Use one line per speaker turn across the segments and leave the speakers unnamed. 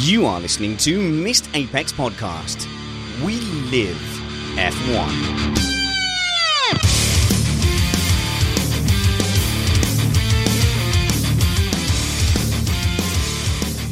You are listening to Missed Apex Podcast. We live F1.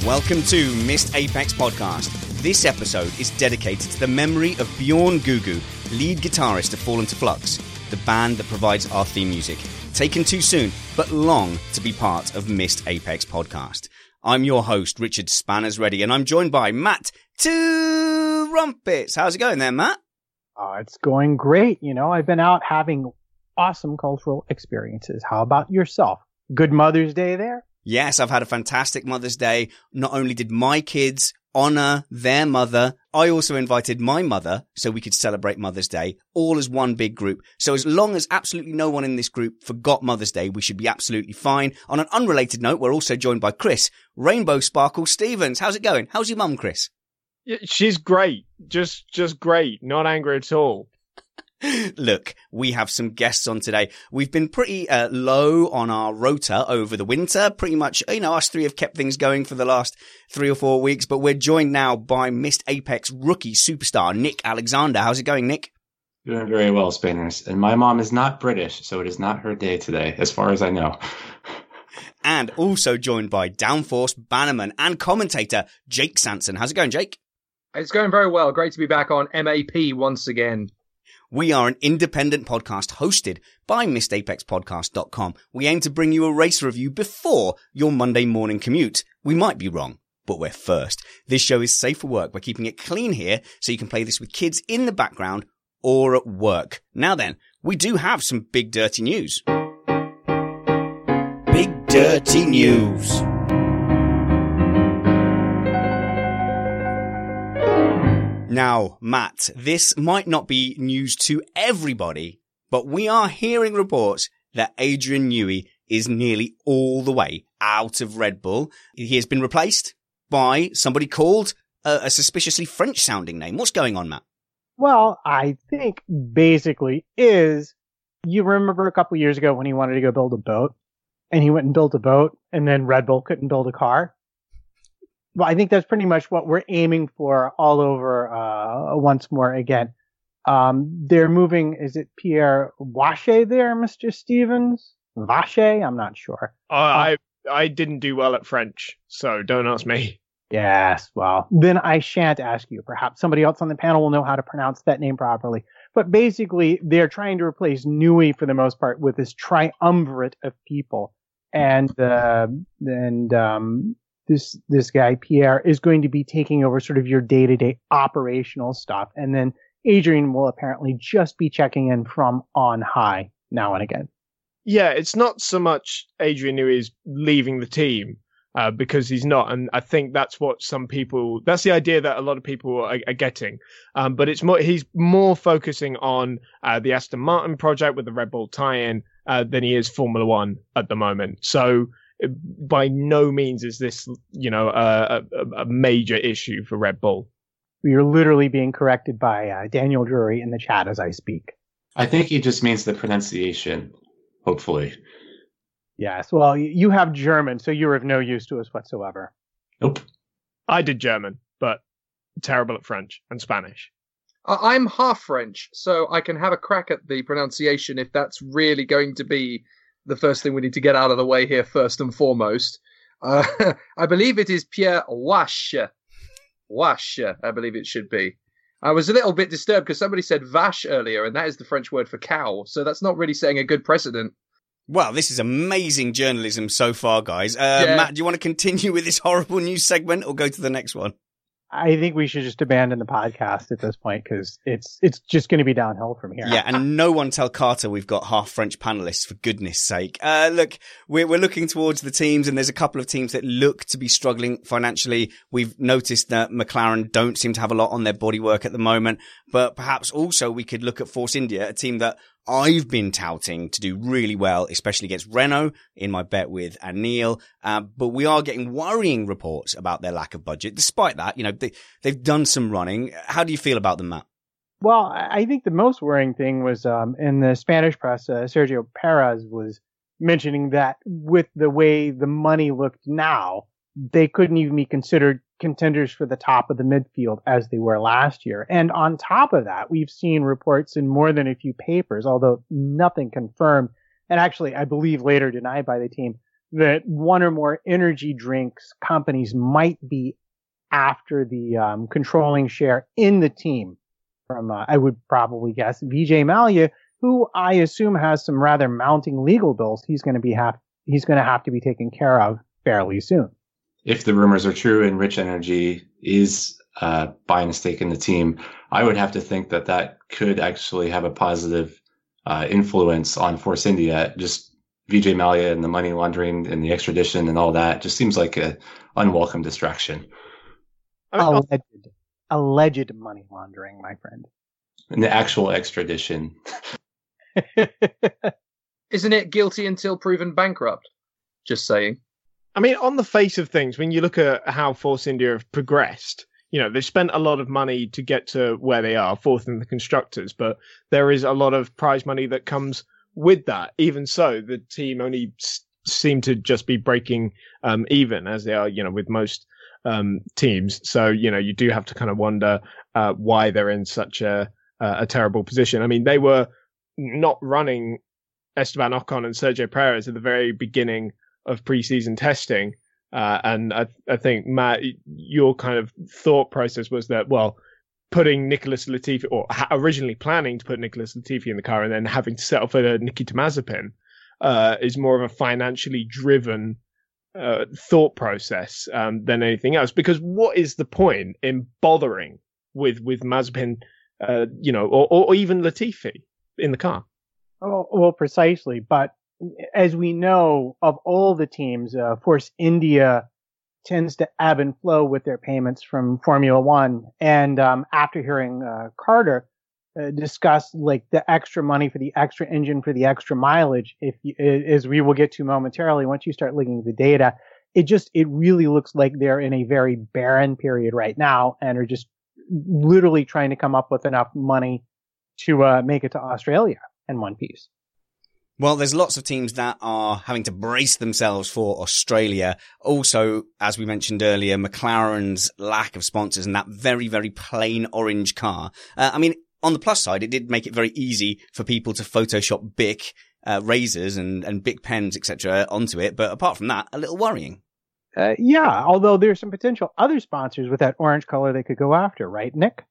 Welcome to Missed Apex Podcast. This episode is dedicated to the memory of Bjorn Gugu, lead guitarist of Fallen to Flux, the band that provides our theme music. Taken too soon, but long to be part of Missed Apex Podcast. I'm your host, Richard Spanners Ready, and I'm joined by Matt Trumpets. How's it going there, Matt?
Uh, it's going great. You know, I've been out having awesome cultural experiences. How about yourself? Good Mother's Day there?
Yes, I've had a fantastic Mother's Day. Not only did my kids honor their mother, I also invited my mother so we could celebrate Mother's Day all as one big group. So as long as absolutely no one in this group forgot Mother's Day, we should be absolutely fine. On an unrelated note, we're also joined by Chris, Rainbow Sparkle Stevens. How's it going? How's your mum, Chris?
She's great. Just, just great. Not angry at all.
Look, we have some guests on today. We've been pretty uh, low on our rota over the winter. Pretty much, you know, us three have kept things going for the last three or four weeks, but we're joined now by Missed Apex rookie superstar Nick Alexander. How's it going, Nick?
Doing very well, Spanners. And my mom is not British, so it is not her day today, as far as I know.
and also joined by Downforce Bannerman and commentator Jake Sanson. How's it going, Jake?
It's going very well. Great to be back on MAP once again.
We are an independent podcast hosted by MissedApexPodcast.com. We aim to bring you a race review before your Monday morning commute. We might be wrong, but we're first. This show is safe for work. We're keeping it clean here so you can play this with kids in the background or at work. Now then, we do have some big dirty news. Big dirty news. Now, Matt, this might not be news to everybody, but we are hearing reports that Adrian Newey is nearly all the way out of Red Bull. He has been replaced by somebody called a, a suspiciously French sounding name. What's going on, Matt?
Well, I think basically is you remember a couple years ago when he wanted to go build a boat and he went and built a boat and then Red Bull couldn't build a car. Well, I think that's pretty much what we're aiming for all over, uh, once more again. Um, they're moving, is it Pierre Vache there, Mr. Stevens? Vache? I'm not sure.
Uh, I, I didn't do well at French, so don't ask me.
Yes, well, then I shan't ask you. Perhaps somebody else on the panel will know how to pronounce that name properly. But basically, they're trying to replace Newey for the most part with this triumvirate of people. And, uh, and, um, this, this guy, Pierre, is going to be taking over sort of your day to day operational stuff. And then Adrian will apparently just be checking in from on high now and again.
Yeah, it's not so much Adrian Newey is leaving the team uh, because he's not, and I think that's what some people. That's the idea that a lot of people are, are getting. Um, but it's more he's more focusing on uh, the Aston Martin project with the Red Bull tie-in uh, than he is Formula One at the moment. So by no means is this you know a, a, a major issue for Red Bull.
We are literally being corrected by uh, Daniel Drury in the chat as I speak.
I think he just means the pronunciation. Hopefully.
Yes. Well, you have German, so you're of no use to us whatsoever.
Nope.
I did German, but terrible at French and Spanish.
I'm half French, so I can have a crack at the pronunciation if that's really going to be the first thing we need to get out of the way here, first and foremost. Uh, I believe it is Pierre Wash. Wash, I believe it should be. I was a little bit disturbed because somebody said vache earlier, and that is the French word for cow. So that's not really setting a good precedent.
Well, this is amazing journalism so far, guys. Uh,
Yeah.
Matt, do you want to continue with this horrible news segment or go to the next one?
I think we should just abandon the podcast at this point because it's it's just going to be downhill from here.
Yeah, and no one tell Carter we've got half French panelists for goodness sake. Uh, look, we're, we're looking towards the teams and there's a couple of teams that look to be struggling financially. We've noticed that McLaren don't seem to have a lot on their bodywork at the moment, but perhaps also we could look at Force India, a team that I've been touting to do really well, especially against Renault in my bet with Anil. Uh, but we are getting worrying reports about their lack of budget. Despite that, you know, they, they've done some running. How do you feel about them, Matt?
Well, I think the most worrying thing was um, in the Spanish press, uh, Sergio Perez was mentioning that with the way the money looked now, they couldn't even be considered contenders for the top of the midfield as they were last year. And on top of that, we've seen reports in more than a few papers, although nothing confirmed, and actually, I believe later denied by the team, that one or more energy drinks companies might be after the um, controlling share in the team from, uh, I would probably guess, Vijay Mallya, who I assume has some rather mounting legal bills he's going to be have, he's going to have to be taken care of fairly soon.
If the rumors are true and Rich Energy is uh, buying a stake in the team, I would have to think that that could actually have a positive uh, influence on Force India. Just Vijay Mallya and the money laundering and the extradition and all that just seems like a unwelcome distraction.
Alleged, alleged money laundering, my friend.
And the actual extradition,
Isn't it guilty until proven bankrupt? Just saying.
I mean, on the face of things, when you look at how Force India have progressed, you know, they've spent a lot of money to get to where they are, fourth in the constructors, but there is a lot of prize money that comes with that. Even so, the team only s- seem to just be breaking um, even as they are, you know, with most um, teams. So, you know, you do have to kind of wonder uh, why they're in such a, a a terrible position. I mean, they were not running Esteban Ocon and Sergio Perez at the very beginning of preseason testing. Uh, and I, I think Matt, your kind of thought process was that well, putting Nicholas Latifi or originally planning to put Nicholas Latifi in the car and then having to settle for Nikita Mazepin uh, is more of a financially driven uh, thought process um, than anything else. Because what is the point in bothering with with Mazepin, uh, you know, or, or even Latifi in the car?
Oh, well, precisely. But as we know, of all the teams, uh, Force India tends to ebb and flow with their payments from Formula One. And um, after hearing uh, Carter uh, discuss like the extra money for the extra engine for the extra mileage, if you, as we will get to momentarily, once you start looking at the data, it just it really looks like they're in a very barren period right now and are just literally trying to come up with enough money to uh, make it to Australia in one piece.
Well, there's lots of teams that are having to brace themselves for Australia. Also, as we mentioned earlier, McLaren's lack of sponsors and that very, very plain orange car. Uh, I mean, on the plus side, it did make it very easy for people to Photoshop Bic uh, razors and, and Bic pens, etc., onto it. But apart from that, a little worrying.
Uh, yeah, although there's some potential other sponsors with that orange color they could go after, right, Nick?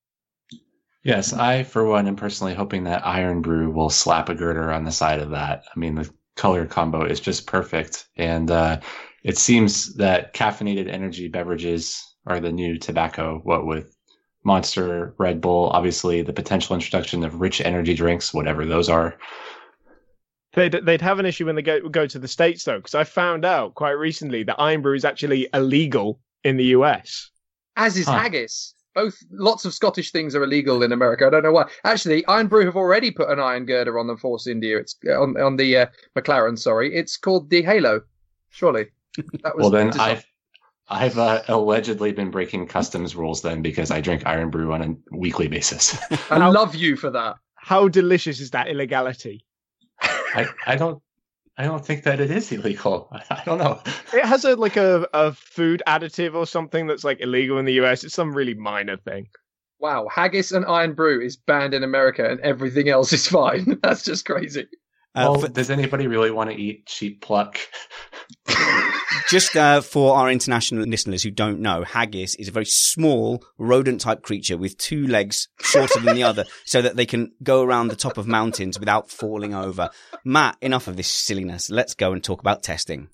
Yes, I, for one, am personally hoping that Irn-Bru will slap a girder on the side of that. I mean, the color combo is just perfect. And uh, it seems that caffeinated energy beverages are the new tobacco, what with Monster, Red Bull, obviously the potential introduction of rich energy drinks, whatever those are.
They'd, they'd have an issue when they go go to the states though, because I found out quite recently that Irn-Bru is actually illegal in the US.
As is
Huh.
haggis. Both lots of Scottish things are illegal in America. I don't know why. Actually, Irn-Bru have already put an iron girder on the Force India. It's on on the uh, McLaren. Sorry, it's called the Halo. Surely. That was
Well, then I've I've uh, allegedly been breaking customs rules then because I drink Irn-Bru on a weekly basis.
I love you for that.
How delicious is that illegality?
I, I don't I don't think that it is illegal. I, I don't know.
It has a like a, a food additive or something that's like illegal in the US. It's some really minor thing.
Wow, haggis and Irn-Bru is banned in America, and everything else is fine. That's just crazy.
Uh,
well,
for-
does anybody really want to eat sheep pluck?
Just uh, for our international listeners who don't know, haggis is a very small rodent type creature with two legs shorter than the other so that they can go around the top of mountains without falling over. Matt, enough of this silliness. Let's go and talk about testing.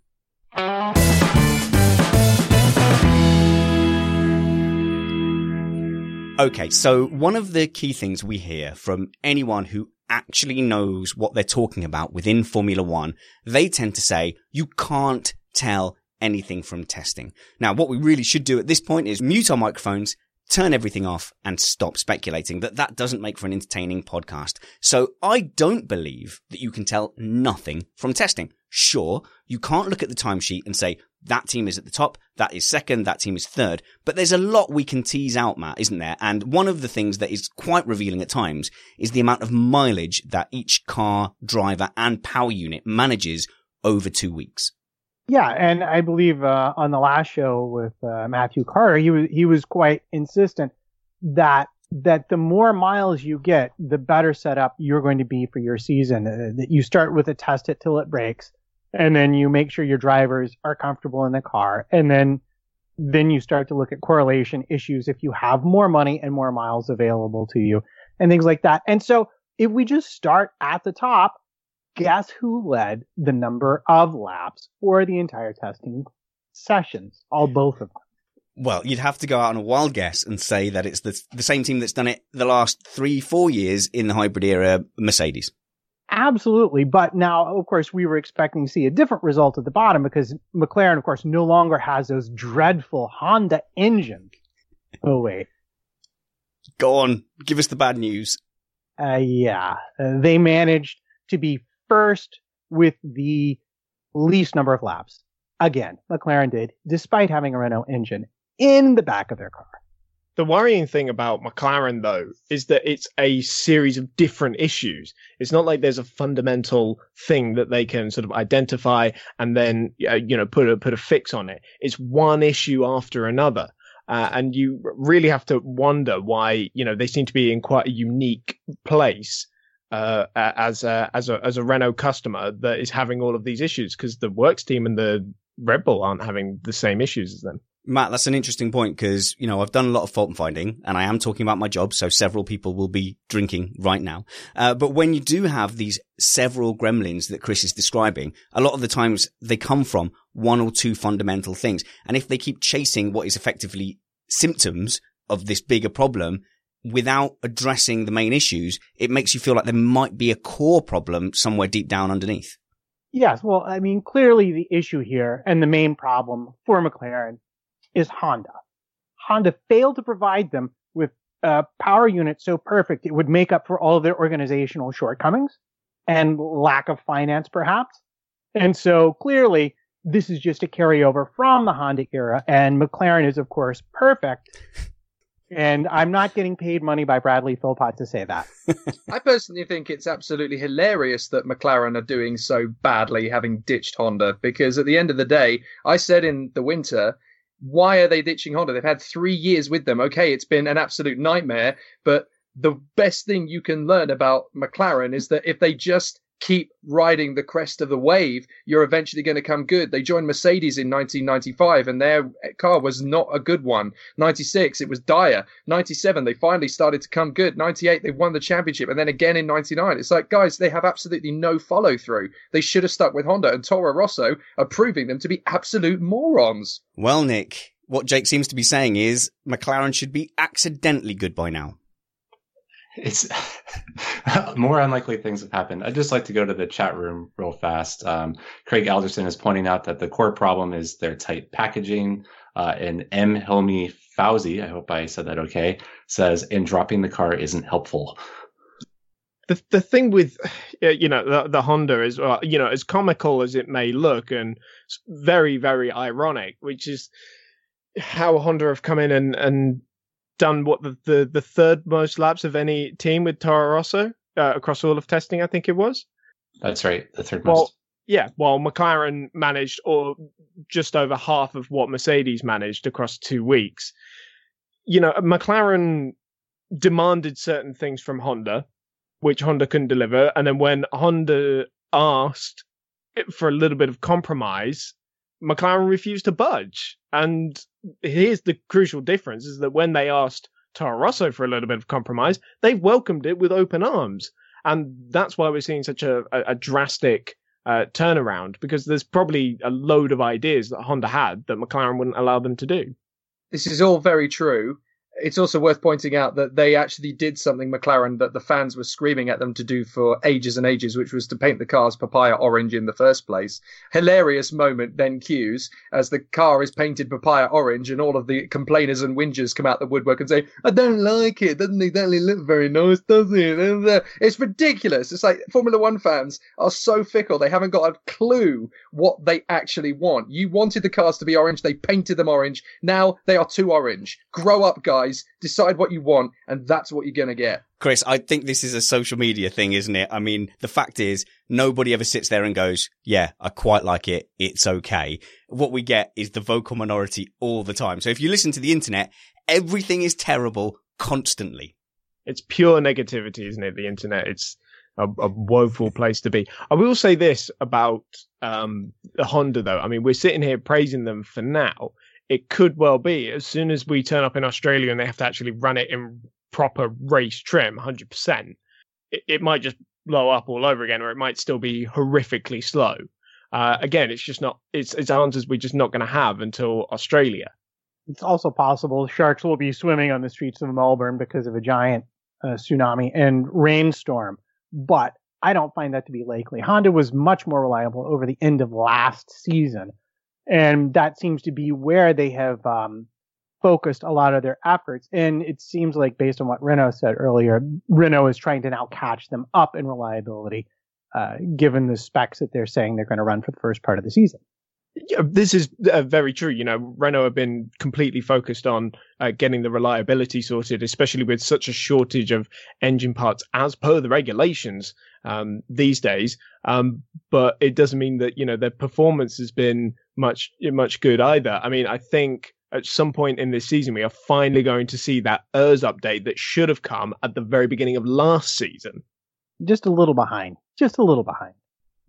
Okay, so one of the key things we hear from anyone who actually knows what they're talking about within Formula One, they tend to say you can't tell anything from testing. Now, what we really should do at this point is mute our microphones, turn everything off and stop speculating that that doesn't make for an entertaining podcast. So I don't believe that you can tell nothing from testing. Sure, you can't look at the timesheet and say that team is at the top, that is second, that team is third, but there's a lot we can tease out, Matt, isn't there? And one of the things that is quite revealing at times is the amount of mileage that each car, driver and power unit manages over two weeks.
Yeah, and I believe uh, on the last show with uh, Matthew Carter, he was he was quite insistent that that the more miles you get, the better set up you're going to be for your season. Uh, that you start with a test it till it breaks, and then you make sure your drivers are comfortable in the car, and then then you start to look at correlation issues if you have more money and more miles available to you, and things like that. And so if we just start at the top, guess who led the number of laps for the entire testing sessions? All both of them.
Well, you'd have to go out on a wild guess and say that it's the, the same team that's done it the last three, four years in the hybrid era, Mercedes.
Absolutely. But now, of course, we were expecting to see a different result at the bottom because McLaren, of course, no longer has those dreadful Honda engines. Oh, wait.
Go on, give us the bad news.
Uh, yeah. Uh, they managed to be first with the least number of laps. Again, McLaren did, despite having a Renault engine in the back of their car.
The worrying thing about McLaren, though, is that it's a series of different issues. It's not like there's a fundamental thing that they can sort of identify and then, uh, you know, put a put a fix on it. It's one issue after another, uh, and you really have to wonder why, you know, they seem to be in quite a unique place uh, as a, as a as a Renault customer that is having all of these issues because the Works team and the Red Bull aren't having the same issues as them.
Matt, that's an interesting point because, you know, I've done a lot of fault finding and I am talking about my job. So several people will be drinking right now. Uh, but when you do have these several gremlins that Chris is describing, a lot of the times they come from one or two fundamental things. And if they keep chasing what is effectively symptoms of this bigger problem without addressing the main issues, it makes you feel like there might be a core problem somewhere deep down underneath.
Yes, well, I mean, clearly the issue here and the main problem for McLaren is Honda. Honda failed to provide them with a power unit so perfect it would make up for all of their organizational shortcomings and lack of finance, perhaps. And so clearly this is just a carryover from the Honda era, and McLaren is, of course, perfect. And I'm not getting paid money by Bradley Philpott to say that.
I personally think it's absolutely hilarious that McLaren are doing so badly having ditched Honda because at the end of the day, I said in the winter, why are they ditching Honda? They've had three years with them. Okay, it's been an absolute nightmare, but the best thing you can learn about McLaren is that if they just keep riding the crest of the wave, you're eventually going to come good. They joined Mercedes in 1995 and their car was not a good one. 96, it was dire. 97, they finally started to come good. 98, they won the championship. And then again in 99. It's like, guys, they have absolutely no follow through. They should have stuck with Honda and Toro Rosso are proving them to be absolute morons.
Well, Nick, what Jake seems to be saying is McLaren should be accidentally good by now.
It's more unlikely things have happened. I'd just like to go to the chat room real fast. Um, Craig Alderson is pointing out that the core problem is their tight packaging. Uh, and M. Helmi Fauzi, I hope I said that okay, says, and dropping the car isn't helpful.
The, the thing with you know the, the Honda is well, you know as comical as it may look and very very ironic, which is how Honda have come in and, and done what the, the, the third most laps of any team with Toro Rosso uh, across all of testing, I think it was.
That's right, the third
well,
most.
Yeah, while McLaren managed, or just over half of what Mercedes managed across two weeks. You know, McLaren demanded certain things from Honda, which Honda couldn't deliver. And then when Honda asked for a little bit of compromise, McLaren refused to budge. And here's the crucial difference is that when they asked Toro Rosso for a little bit of compromise, they welcomed it with open arms. And that's why we're seeing such a, a, a drastic uh, turnaround because there's probably a load of ideas that Honda had that McLaren wouldn't allow them to do.
This is all very true it's also worth pointing out that they actually did something McLaren that the fans were screaming at them to do for ages and ages, which was to paint the cars papaya orange in the first place. Hilarious moment then cues as the car is painted papaya orange and all of the complainers and whingers come out the woodwork and say, I don't like it. Doesn't exactly look very nice, does it? Uh, it's ridiculous. It's like Formula One fans are so fickle. They haven't got a clue what they actually want. You wanted the cars to be orange. They painted them orange. Now they are too orange. Grow up, guys guys, decide what you want, and that's what you're going to get.
Chris, I think this is a social media thing, isn't it? I mean, the fact is, nobody ever sits there and goes, yeah, I quite like it. It's okay. What we get is the vocal minority all the time. So if you listen to the internet, everything is terrible constantly.
It's pure negativity, isn't it? The internet. It's a, a woeful place to be. I will say this about um, the Honda, though. I mean, we're sitting here praising them for now it could well be as soon as we turn up in Australia and they have to actually run it in proper race trim, 100%, it, it might just blow up all over again, or it might still be horrifically slow. Uh, again, it's just not, it's, it's answers we're just not going to have until Australia.
It's also possible sharks will be swimming on the streets of Melbourne because of a giant uh, tsunami and rainstorm, but I don't find that to be likely. Honda was much more reliable over the end of last season and that seems to be where they have um, focused a lot of their efforts. And it seems like, based on what Renault said earlier, Renault is trying to now catch them up in reliability, uh, given the specs that they're saying they're going to run for the first part of the season.
Yeah, this is uh, very true. You know, Renault have been completely focused on uh, getting the reliability sorted, especially with such a shortage of engine parts as per the regulations um, these days. Um, but it doesn't mean that you know their performance has been much much good either. I mean, I think at some point in this season we are finally going to see that ERS update that should have come at the very beginning of last season.
Just a little behind. Just a little behind.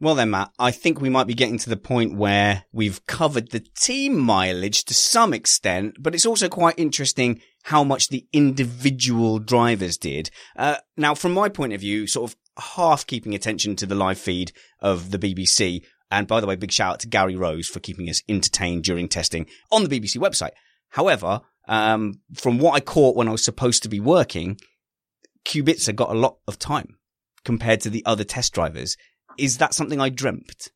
Well then, Matt, I think we might be getting to the point where we've covered the team mileage to some extent, but it's also quite interesting how much the individual drivers did. Uh, now, from my point of view, sort of half keeping attention to the live feed of the BBC, and by the way, big shout out to Gary Rose for keeping us entertained during testing on the BBC website. However, um, from what I caught when I was supposed to be working, Kubica got a lot of time compared to the other test drivers. Is that something I dreamt?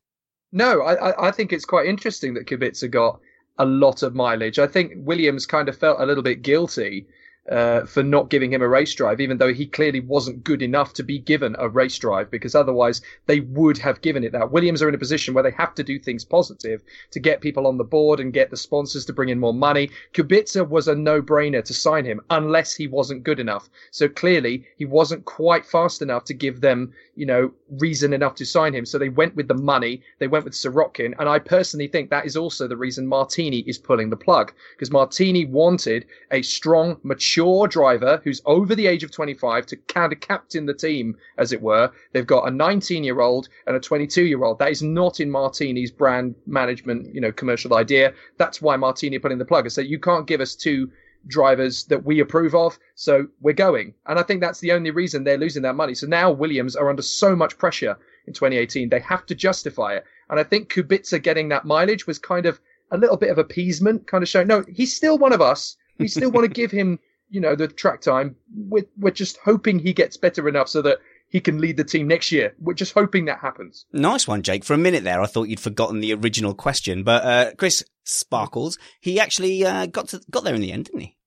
No, I, I think it's quite interesting that Kubica got a lot of mileage. I think Williams kind of felt a little bit guilty uh, for not giving him a race drive, even though he clearly wasn't good enough to be given a race drive, because otherwise they would have given it that. Williams are in a position where they have to do things positive to get people on the board and get the sponsors to bring in more money. Kubica was a no-brainer to sign him unless he wasn't good enough. So clearly he wasn't quite fast enough to give them, you know, reason enough to sign him. So they went with the money. They went with Sirotkin. And I personally think that is also the reason Martini is pulling the plug because Martini wanted a strong, mature, driver who's over the age of 25 to kind of captain the team, as it were. They've got a 19 year old and a 22 year old. That is not in Martini's brand management, you know, commercial idea. That's why Martini put in the plug said, you can't give us two drivers that we approve of. So we're going. And I think that's the only reason they're losing that money. So now Williams are under so much pressure in 2018. They have to justify it. And I think Kubica getting that mileage was kind of a little bit of appeasement, kind of showing, no, he's still one of us. We still want to give him you know, the track time. We're we're just hoping he gets better enough so that he can lead the team next year. We're just hoping that happens.
Nice one, Jake. For a minute there, I thought you'd forgotten the original question, but uh, Chris Sparkles, he actually uh, got to got there in the end, didn't he?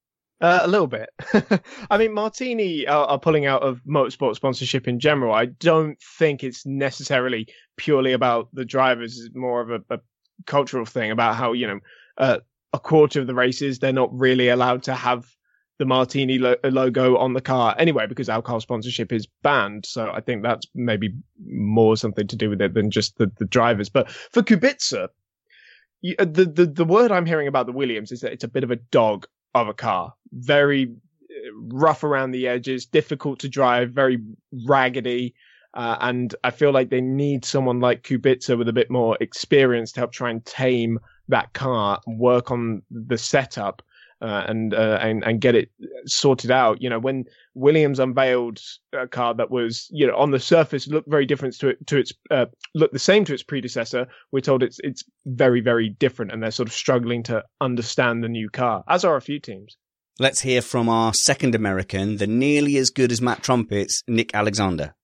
Uh, a little bit. I mean, Martini are, are, pulling out of motorsport sponsorship in general. I don't think it's necessarily purely about the drivers. It's more of a, a cultural thing about how, you know, uh, a quarter of the races, they're not really allowed to have the Martini lo- logo on the car anyway, because alcohol sponsorship is banned. So I think that's maybe more something to do with it than just the, the drivers. But for Kubica, you, uh, the, the, the word I'm hearing about the Williams is that it's a bit of a dog of a car. Very uh, rough around the edges, difficult to drive, very raggedy. Uh, and I feel like they need someone like Kubica with a bit more experience to help try and tame that car, work on the setup, uh, and uh, and and get it sorted out. You know, when Williams unveiled a car that was, you know, on the surface looked very different to it to its uh, looked the same to its predecessor, we're told it's it's very very different, and they're sort of struggling to understand the new car, as are a few teams.
Let's hear from our second American, the nearly as good as Matt Trumpets, Nick Alexander.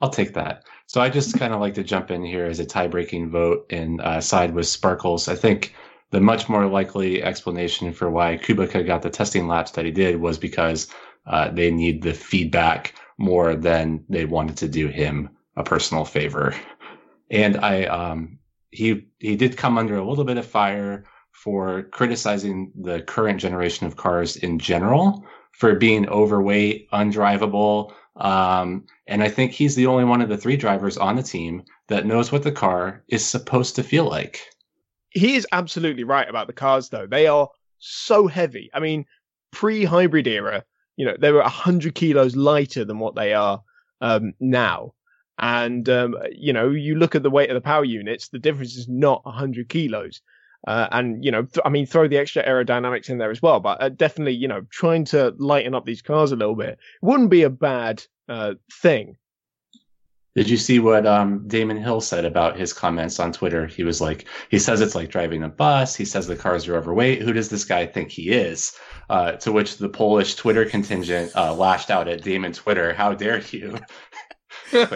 I'll take that. So I just kind of like to jump in here as a tie-breaking vote and uh, side with Sparkles. I think the much more likely explanation for why Kubica got the testing laps that he did was because uh, they need the feedback more than they wanted to do him a personal favor. And I, um, he he did come under a little bit of fire for criticizing the current generation of cars in general for being overweight, undrivable. Um, and I think he's the only one of the three drivers on the team that knows what the car is supposed to feel like
he is absolutely right about the cars, though. They are so heavy. I mean, pre-hybrid era, you know, they were hundred kilos lighter than what they are um, now. And um, you know, you look at the weight of the power units, the difference is not hundred kilos. Uh, and you know, th- I mean, throw the extra aerodynamics in there as well. But uh, definitely, you know, trying to lighten up these cars a little bit wouldn't be a bad uh, thing.
Did you see what um, Damon Hill said about his comments on Twitter? He was like, he says it's like driving a bus. He says the cars are overweight. Who does this guy think he is? Uh, to which the Polish Twitter contingent uh, lashed out at Damon Twitter. How dare you?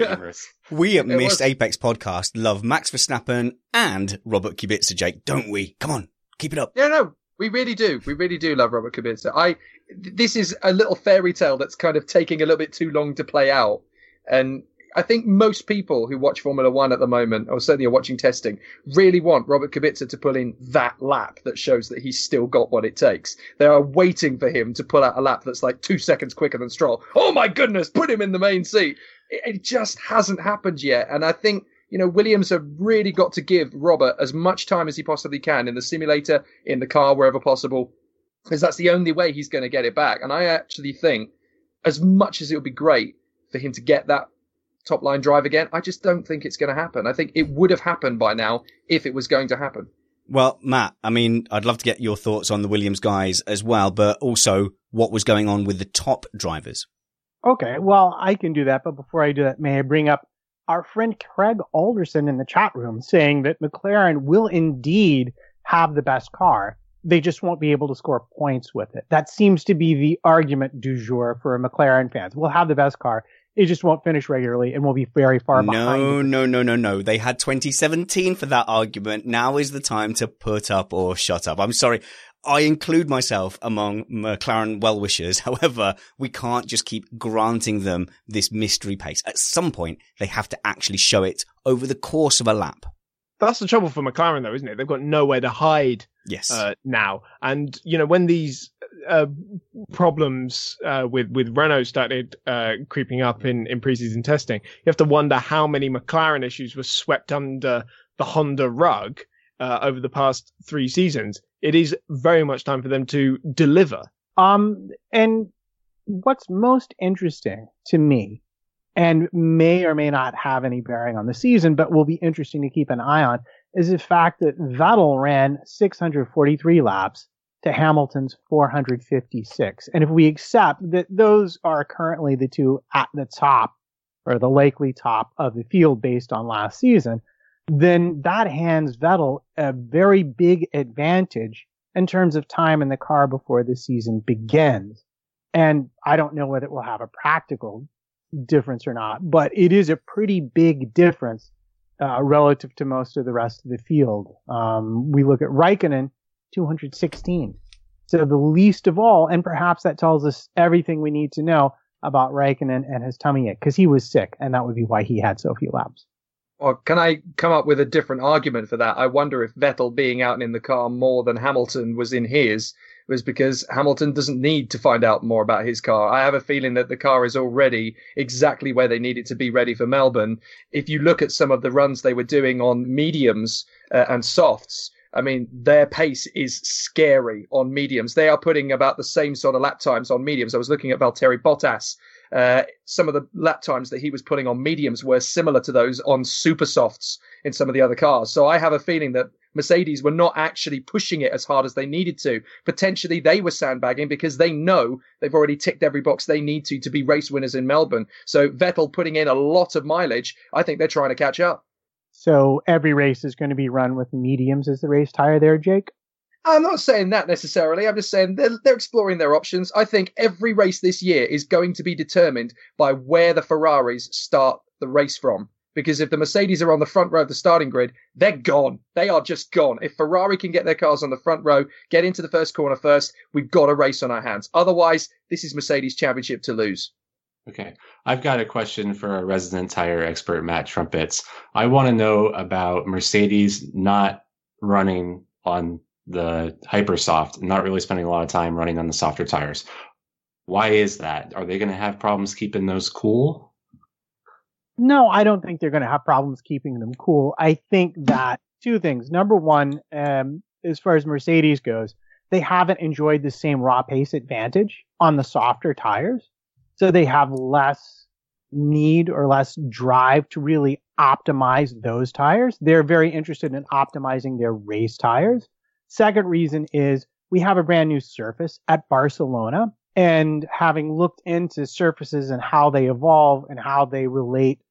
we at Missed. Apex Podcast love Max Verstappen and Robert Kubica, Jake, don't we? Come on, keep it up.
Yeah, no, we really do. We really do love Robert Kubica. I, this is a little fairy tale that's kind of taking a little bit too long to play out. And I think most people who watch Formula One at the moment, or certainly are watching testing, really want Robert Kubica to pull in that lap that shows that he's still got what it takes. They are waiting for him to pull out a lap that's like two seconds quicker than Stroll. Oh my goodness, put him in the main seat. It, it just hasn't happened yet. And I think, you know, Williams have really got to give Robert as much time as he possibly can in the simulator, in the car, wherever possible, because that's the only way he's going to get it back. And I actually think, as much as it would be great for him to get that top line drive again. I just don't think it's going to happen. I think it would have happened by now if it was going to happen.
Well, Matt, I mean, I'd love to get your thoughts on the Williams guys as well, but also what was going on with the top drivers.
Okay, well, I can do that, but before I do that, may I bring up our friend Craig Alderson in the chat room saying that McLaren will indeed have the best car. They just won't be able to score points with it. That seems to be the argument du jour for McLaren fans. We'll have the best car it just won't finish regularly and will be very far
no,
behind.
No, no, no, no, no. They had 2017 for that argument. Now is the time to put up or shut up. I'm sorry. I include myself among McLaren well wishers. However, we can't just keep granting them this mystery pace. At some point, they have to actually show it over the course of a lap.
That's the trouble for McLaren, though, isn't it? They've got nowhere to hide
yes.
Uh, now. And, you know, when these uh, problems uh, with with Renault started uh, creeping up in in preseason testing, you have to wonder how many McLaren issues were swept under the Honda rug uh, over the past three seasons. It is very much time for them to deliver.
Um, and what's most interesting to me, and may or may not have any bearing on the season, but will be interesting to keep an eye on, is the fact that Vettel ran 643 laps to Hamilton's 456. And if we accept that those are currently the two at the top or the likely top of the field based on last season, then that hands Vettel a very big advantage in terms of time in the car before the season begins. And I don't know whether it will have a practical difference or not, but it is a pretty big difference uh, relative to most of the rest of the field. Um, we look at Raikkonen, 216. So the least of all, and perhaps that tells us everything we need to know about Raikkonen and his tummy ache, because he was sick, and that would be why he had so few laps.
Or can I come up with a different argument for that? I wonder if Vettel being out in the car more than Hamilton was in his was because Hamilton doesn't need to find out more about his car. I have a feeling that the car is already exactly where they need it to be ready for Melbourne. If you look at some of the runs they were doing on mediums uh, and softs, I mean, their pace is scary on mediums. They are putting about the same sort of lap times on mediums. I was looking at Valtteri Bottas. Uh, some of the lap times that he was putting on mediums were similar to those on super softs in some of the other cars. So I have a feeling that Mercedes were not actually pushing it as hard as they needed to. Potentially they were sandbagging because they know they've already ticked every box they need to to be race winners in Melbourne. So Vettel putting in a lot of mileage, I think they're trying to catch up.
So every race is going to be run with mediums as the race tire there, Jake?
I'm not saying that necessarily. I'm just saying they're, they're exploring their options. I think every race this year is going to be determined by where the Ferraris start the race from. Because if the Mercedes are on the front row of the starting grid, they're gone. They are just gone. If Ferrari can get their cars on the front row, get into the first corner first, we've got a race on our hands. Otherwise, this is Mercedes championship to lose.
Okay. I've got a question for our resident tire expert, Matt Trumpets. I want to know about Mercedes not running on the Hypersoft, not really spending a lot of time running on the softer tires. Why is that? Are they going to have problems keeping those cool?
No, I don't think they're going to have problems keeping them cool. I think that two things. Number one, um, as far as Mercedes goes, they haven't enjoyed the same raw pace advantage on the softer tires. So they have less need or less drive to really optimize those tires. They're very interested in optimizing their race tires. Second reason is we have a brand new surface at Barcelona and having looked into surfaces and how they evolve and how they relate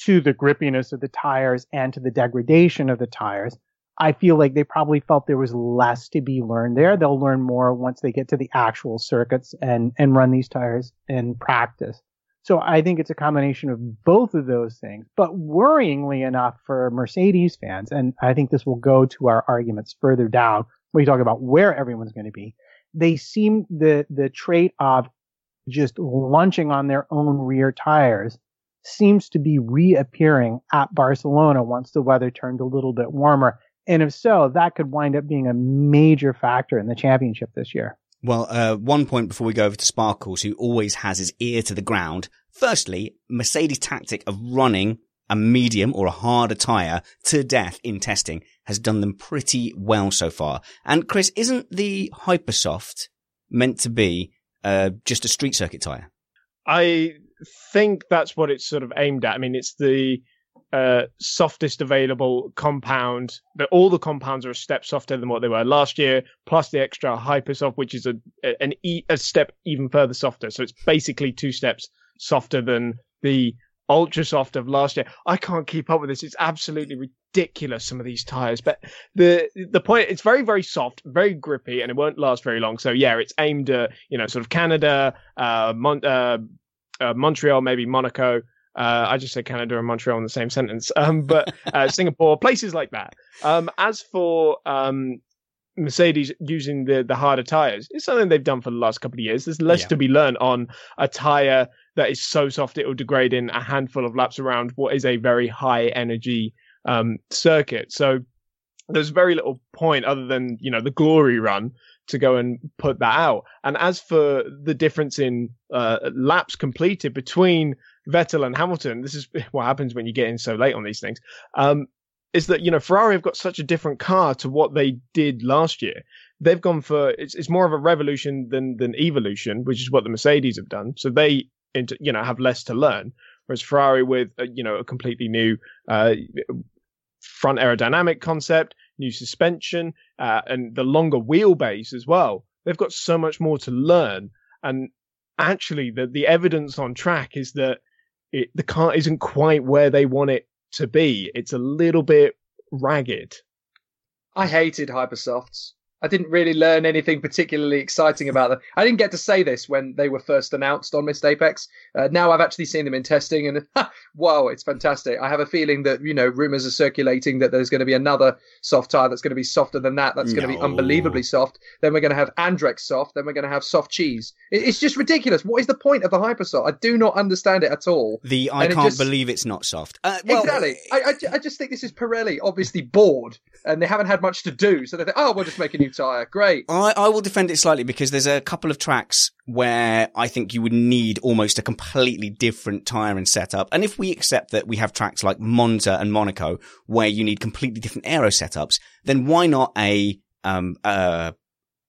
to the grippiness of the tires and to the degradation of the tires, I feel like they probably felt there was less to be learned there. They'll learn more once they get to the actual circuits and, and run these tires in practice. So I think it's a combination of both of those things. But worryingly enough for Mercedes fans, and I think this will go to our arguments further down when we talk about where everyone's going to be, they seem the, the trait of just lunching on their own rear tires seems to be reappearing at Barcelona once the weather turned a little bit warmer. And if so, that could wind up being a major factor in the championship this year.
Well, uh, one point before we go over to Sparkles, who always has his ear to the ground. Firstly, Mercedes' tactic of running a medium or a harder tyre to death in testing has done them pretty well so far. And Chris, isn't the Hypersoft meant to be uh, just a street circuit tyre?
I think that's what it's sort of aimed at. I mean, it's the uh, softest available compound. That all the compounds are a step softer than what they were last year, plus the extra hypersoft, which is a an e, a step even further softer. So it's basically two steps softer than the ultra soft of last year. I can't keep up with this. It's absolutely ridiculous. Some of these tires, but the the point it's very very soft, very grippy, and it won't last very long. So yeah, it's aimed at you know sort of Canada, uh, Mon- uh, uh Montreal, maybe Monaco. Uh, I just said Canada and Montreal in the same sentence. Um, but uh, Singapore, places like that. Um, as for um, Mercedes using the the harder tires, it's something they've done for the last couple of years. There's less yeah. to be learned on a tire that is so soft it will degrade in a handful of laps around what is a very high energy um, circuit. So there's very little point other than you know the glory run to go and put that out. And as for the difference in uh, laps completed between Vettel and Hamilton, this is what happens when you get in so late on these things. Um, is that you know Ferrari have got such a different car to what they did last year. They've gone for it's it's more of a revolution than than evolution, which is what the Mercedes have done. So they you know have less to learn, whereas Ferrari with a, you know a completely new uh, front aerodynamic concept, new suspension, uh, and the longer wheelbase as well. They've got so much more to learn, and actually the the evidence on track is that it, the car isn't quite where they want it to be. It's a little bit ragged.
I hated hypersofts. I didn't really learn anything particularly exciting about them. I didn't get to say this when they were first announced on Missed Apex. Uh, now I've actually seen them in testing, and wow, it's fantastic. I have a feeling that you know rumors are circulating that there's going to be another soft tire that's going to be softer than that. That's going to be unbelievably soft. Then we're going to have Andrex soft. Then we're going to have soft cheese. It, it's just ridiculous. What is the point of the Hypersoft? I do not understand it at all.
The I can't
just-
believe it's not soft. Uh, well,
exactly. I, I, I just think this is Pirelli, obviously bored, and they haven't had much to do, so they think, oh, we'll just make a new tire. Great.
I, I will defend it slightly because there's a couple of tracks where I think you would need almost a completely different tyre and setup. And if we accept that we have tracks like Monza and Monaco where you need completely different aero setups, then why not a um uh,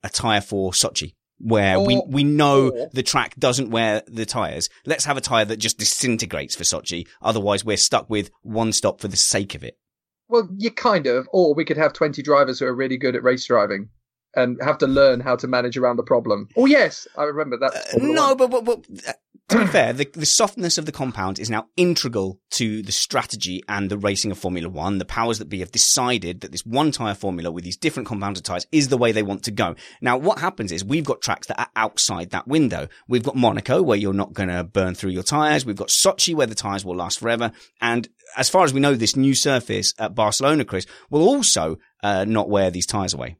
a tyre for Sochi? Where we, we know
or-
the track doesn't wear the tyres. Let's have a tyre that just disintegrates for Sochi. Otherwise, we're stuck with one stop for the sake of it.
Well, you kind of, or we could have 20 drivers who are really good at race driving and have to learn how to manage around the problem. Oh, yes, I remember that.
Uh, no, but, but, but uh, to be fair, the, the softness of the compound is now integral to the strategy and the racing of Formula One. The powers that be have decided that this one tyre formula with these different compounds of tyres is the way they want to go. Now, what happens is we've got tracks that are outside that window. We've got Monaco where you're not going to burn through your tyres. We've got Sochi where the tyres will last forever. And as far as we know, this new surface at Barcelona, Chris, will also uh, not wear these tyres away.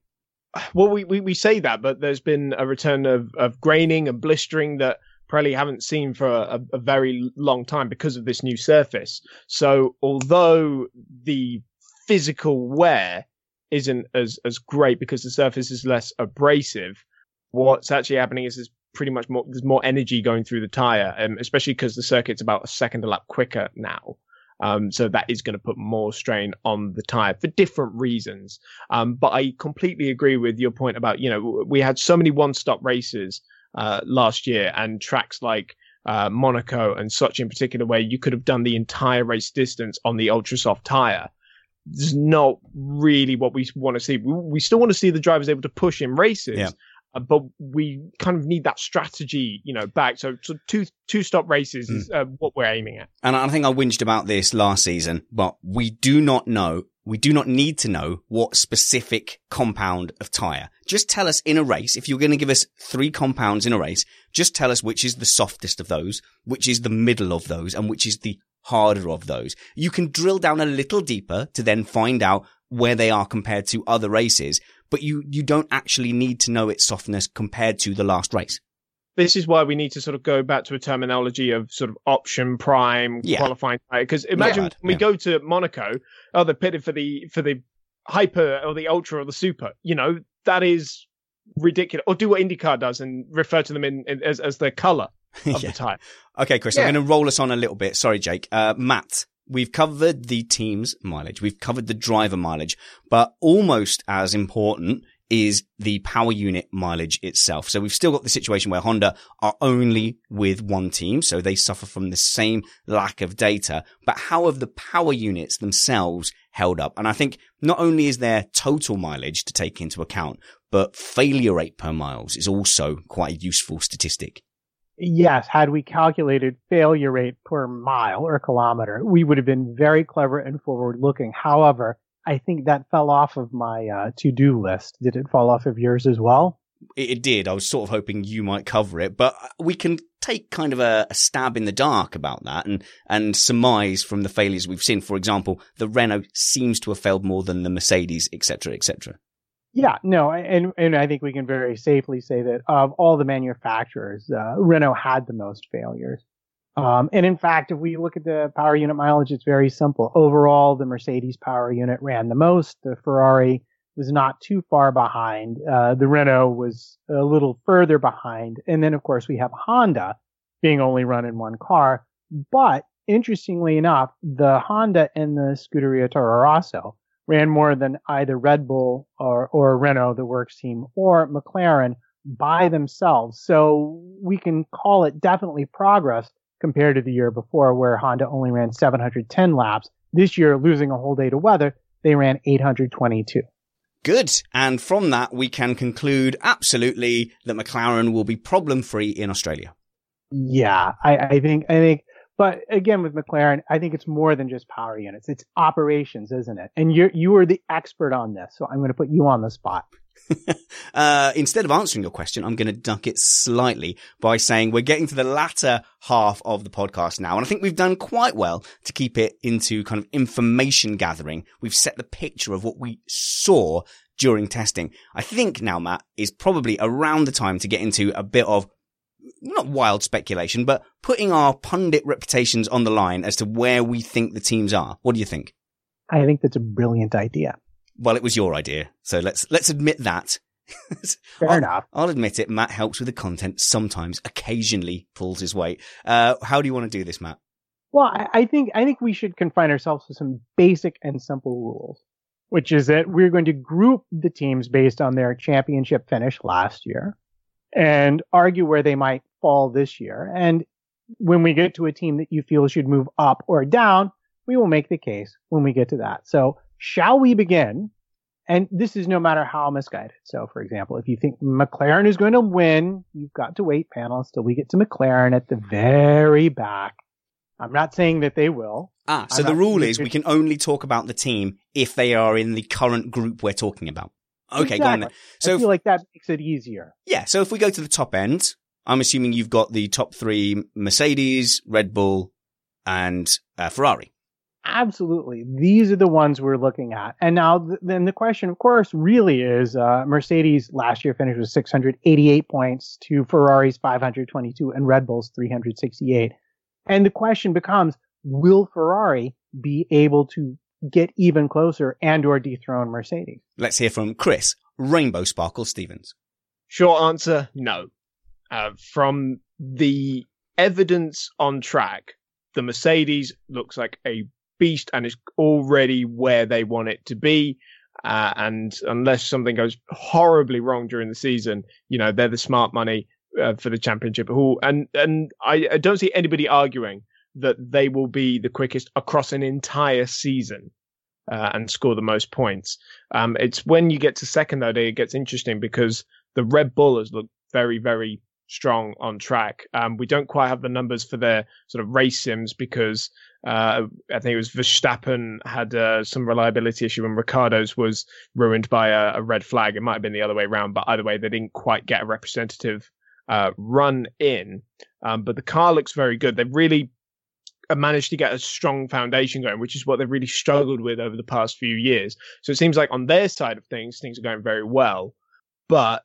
Well, we, we, we say that, but there's been a return of, of graining and blistering that Pirelli haven't seen for a, a very long time because of this new surface. So, although the physical wear isn't as, as great because the surface is less abrasive, what's actually happening is there's pretty much more there's more energy going through the tire, um, especially because the circuit's about a second a lap quicker now. Um, so that is going to put more strain on the tire for different reasons. Um, but I completely agree with your point about, you know, we had so many one stop races, uh, last year and tracks like, uh, Monaco and such in particular, where you could have done the entire race distance on the ultra soft tire. This is not really what we want to see. We, we still want to see the drivers able to push in races.
Yeah.
Uh, but we kind of need that strategy, you know, back. So, so two two stop races is uh, what we're aiming at.
And I think I whinged about this last season, but we do not know, we do not need to know what specific compound of tyre. Just tell us in a race, if you're going to give us three compounds in a race, just tell us which is the softest of those, which is the middle of those, and which is the harder of those. You can drill down a little deeper to then find out where they are compared to other races, but you, you don't actually need to know its softness compared to the last race.
this is why we need to sort of go back to a terminology of sort of option prime
Yeah.
qualifying because imagine
Yeah.
we
Yeah.
go to Monaco, oh they're pitted for the for the hyper or the ultra or the super. You know that is ridiculous. Or do what IndyCar does and refer to them in, in as as their color of
Yeah.
the tire.
Okay, Chris. I'm going to roll us on a little bit. Sorry, Jake. Uh, Matt, we've covered the team's mileage. We've covered the driver mileage, but almost as important is the power unit mileage itself. So we've still got the situation where Honda are only with one team. So they suffer from the same lack of data, but how have the power units themselves held up? And I think not only is there total mileage to take into account, but failure rate per miles is also quite a useful statistic.
Yes, had we calculated failure rate per mile or kilometer, we would have been very clever and forward looking. However, I think that fell off of my uh, to do list. Did it fall off of yours as well?
It, did. I was sort of hoping you might cover it, but we can take kind of a, a stab in the dark about that and, and surmise from the failures we've seen. For example, the Renault seems to have failed more than the Mercedes, etc., etc.
Yeah, no, and and I think we can very safely say that of all the manufacturers, uh, Renault had the most failures. Um, and in fact, if we look at the power unit mileage, it's very simple. Overall, the Mercedes power unit ran the most. The Ferrari was not too far behind. Uh, the Renault was a little further behind. And then, of course, we have Honda being only run in one car. But interestingly enough, the Honda and the Scuderia Toro Rosso ran more than either Red Bull or, or Renault, the works team, or McLaren by themselves. So we can call it definitely progress compared to the year before where Honda only ran 710 laps. This year, losing a whole day to weather, they ran 822.
Good. And from that, we can conclude absolutely that McLaren will be problem free in Australia.
Yeah, I, I think, I think, but again, with McLaren, I think it's more than just power units. It's operations, isn't it? And you're, you are the expert on this. So I'm going to put you on the spot.
uh, instead of answering your question, I'm going to duck it slightly by saying we're getting to the latter half of the podcast now. And I think we've done quite well to keep it into kind of information gathering. We've set the picture of what we saw during testing. I think now, Matt, is probably around the time to get into a bit of not wild speculation, but putting our pundit reputations on the line as to where we think the teams are. What do you think?
I think that's a brilliant idea.
Well, it was your idea, so let's let's admit that.
Fair
I'll,
enough.
I'll admit it. Matt helps with the content sometimes, occasionally pulls his weight. Uh, how do you want to do this, Matt?
Well, I, I think I think we should confine ourselves to some basic and simple rules, which is that we're going to group the teams based on their championship finish last year, and argue where they might fall this year. And when we get to a team that you feel should move up or down, we will make the case when we get to that. So, shall we begin? And this is no matter how misguided. So, for example, if you think McLaren is going to win, you've got to wait, panelists, till we get to McLaren at the very back. I'm not saying that they will.
Ah, so
I'm
the rule is we can only talk about the team if they are in the current group we're talking about. Okay, go on then.
Exactly.
So
I
if-
feel like that makes it easier.
Yeah, so if we go to the top end, I'm assuming you've got the top three Mercedes, Red Bull, and uh, Ferrari.
Absolutely. These are the ones we're looking at. And now th- then the question, of course, really is, uh, Mercedes last year finished with 688 points to Ferrari's 522 and Red Bull's 368. And the question becomes, will Ferrari be able to get even closer and or dethrone Mercedes?
Let's hear from Chris, Rainbow Sparkle Stevens.
Short answer, no. Uh, from the evidence on track, the Mercedes looks like a beast and is already where they want it to be. Uh, and unless something goes horribly wrong during the season, you know, they're the smart money uh, for the championship. Who and and I, I don't see anybody arguing that they will be the quickest across an entire season uh, and score the most points. Um, it's when you get to second though that it gets interesting because the Red Bullers look very, very strong on track. Um, we don't quite have the numbers for their sort of race sims because uh, I think it was Verstappen had uh, some reliability issue and Ricciardo's was ruined by a, a red flag. It might have been the other way around, but either way, they didn't quite get a representative uh, run in. Um, but the car looks very good. They've really managed to get a strong foundation going, which is what they've really struggled with over the past few years. So it seems like on their side of things, things are going very well. But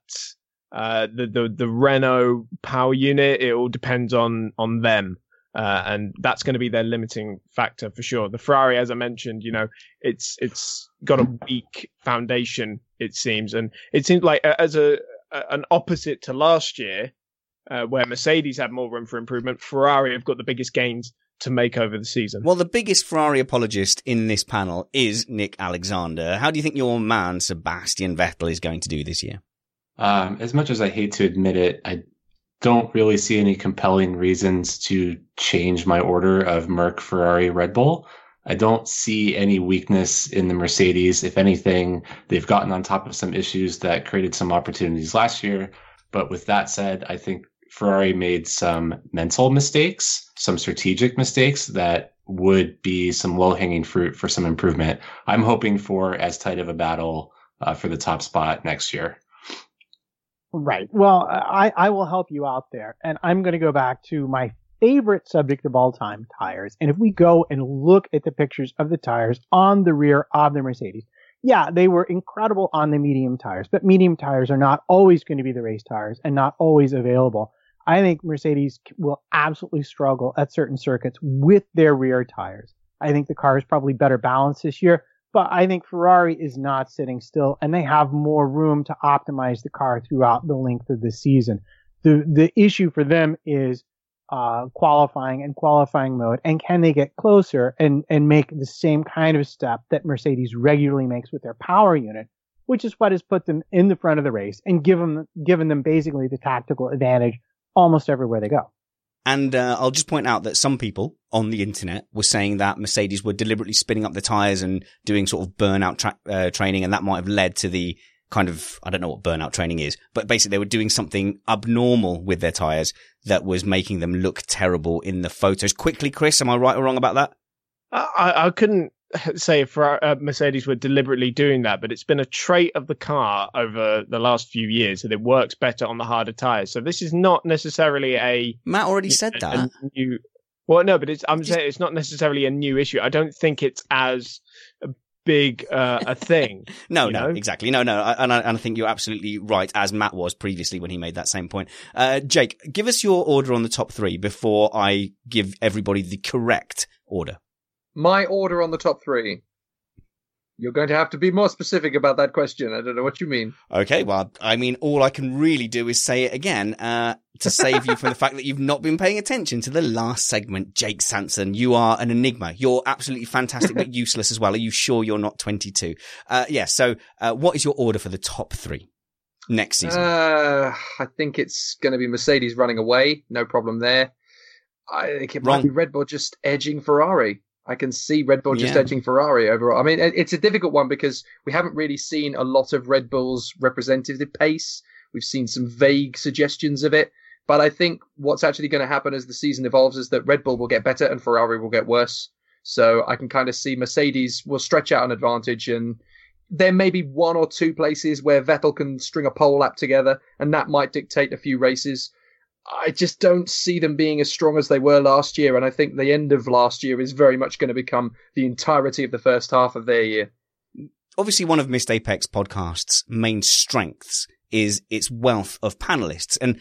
uh, the the the Renault power unit, it all depends on on them. Uh, and that's going to be their limiting factor for sure. The Ferrari, as I mentioned, you know, it's it's got a weak foundation, it seems, and it seems like uh, as a, a an opposite to last year, uh, where Mercedes had more room for improvement, Ferrari have got the biggest gains to make over the season.
Well, the biggest Ferrari apologist in this panel is Nick Alexander. How do you think your man, Sebastian Vettel, is going to do this year?
Um, as much as I hate to admit it, I don't really see any compelling reasons to change my order of Merc, Ferrari, Red Bull. I don't see any weakness in the Mercedes. If anything, they've gotten on top of some issues that created some opportunities last year. But with that said, I think Ferrari made some mental mistakes, some strategic mistakes that would be some low hanging fruit for some improvement. I'm hoping for as tight of a battle uh, for the top spot next year.
Right. Well, I, I will help you out there. And I'm going to go back to my favorite subject of all time, tires. And if we go and look at the pictures of the tires on the rear of the Mercedes, yeah, they were incredible on the medium tires, but medium tires are not always going to be the race tires and not always available. I think Mercedes will absolutely struggle at certain circuits with their rear tires. I think the car is probably better balanced this year, but I think Ferrari is not sitting still and they have more room to optimize the car throughout the length of the season. The, the issue for them is, uh, qualifying and qualifying mode and can they get closer and, and make the same kind of step that Mercedes regularly makes with their power unit, which is what has put them in the front of the race and given, given them basically the tactical advantage almost everywhere they go.
And uh, I'll just point out that some people on the internet were saying that Mercedes were deliberately spinning up the tires and doing sort of burnout tra- uh, training, and that might have led to the kind of I don't know what burnout training is, but basically they were doing something abnormal with their tires that was making them look terrible in the photos. Quickly, Chris, am I right or wrong about that?
I, I couldn't say if uh, Mercedes were deliberately doing that, but it's been a trait of the car over the last few years that it works better on the harder tires. So this is not necessarily a
Matt already said
a,
that.
a new. Well, no, but it's I'm saying it's not necessarily a new issue. I don't think it's as big uh, a thing.
no, no,
know?
exactly. No, no. I- And I, and I think you're absolutely right, as Matt was previously when he made that same point. Uh, Jake, give us your order on the top three before I give everybody the correct order.
My order on the top three. You're going to have to be more specific about that question. I don't know what you mean.
Okay, well, I mean, all I can really do is say it again uh, to save you from the fact that you've not been paying attention to the last segment. Jake Sanson, you are an enigma. You're absolutely fantastic, but useless as well. Are you sure you're not 22? Uh, yeah, so uh, what is your order for the top three next season?
Uh, I think it's going to be Mercedes running away. No problem there. I think it
Wrong.
might be Red Bull just edging Ferrari. I can see Red Bull just
Yeah.
edging Ferrari overall. I mean, it's a difficult one because we haven't really seen a lot of Red Bull's representative pace. We've seen some vague suggestions of it. But I think what's actually going to happen as the season evolves is that Red Bull will get better and Ferrari will get worse. So I can kind of see Mercedes will stretch out an advantage and there may be one or two places where Vettel can string a pole lap together and that might dictate a few races. I just don't see them being as strong as they were last year. And I think the end of last year is very much going to become the entirety of the first half of their year.
Obviously, one of Missed Apex podcast's main strengths is its wealth of panelists. And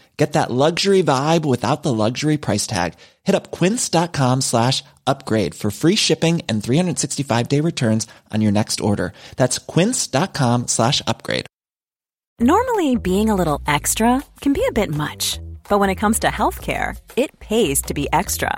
Get that luxury vibe without the luxury price tag. Hit up quince.com slash upgrade for free shipping and 365 day returns on your next order. That's quince.com slash upgrade.
Normally, being a little extra can be a bit much, but when it comes to healthcare, it pays to be extra.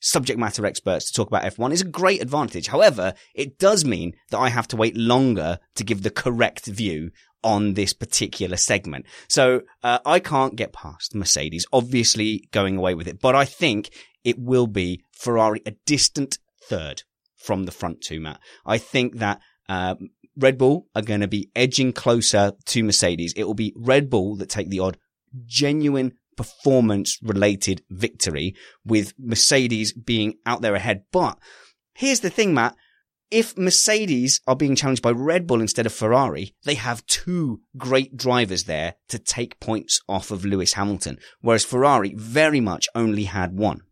subject matter experts to talk about F1 is a great advantage. However, it does mean that I have to wait longer to give the correct view on this particular segment. So uh, I can't get past Mercedes, obviously going away with it, but I think it will be Ferrari a distant third from the front two, Matt. I think that uh, Red Bull are going to be edging closer to Mercedes. It will be Red Bull that take the odd genuine performance related victory with Mercedes being out there ahead. But here's the thing, Matt. If Mercedes are being challenged by Red Bull instead of Ferrari, they have two great drivers there to take points off of Lewis Hamilton, whereas Ferrari very much only had one.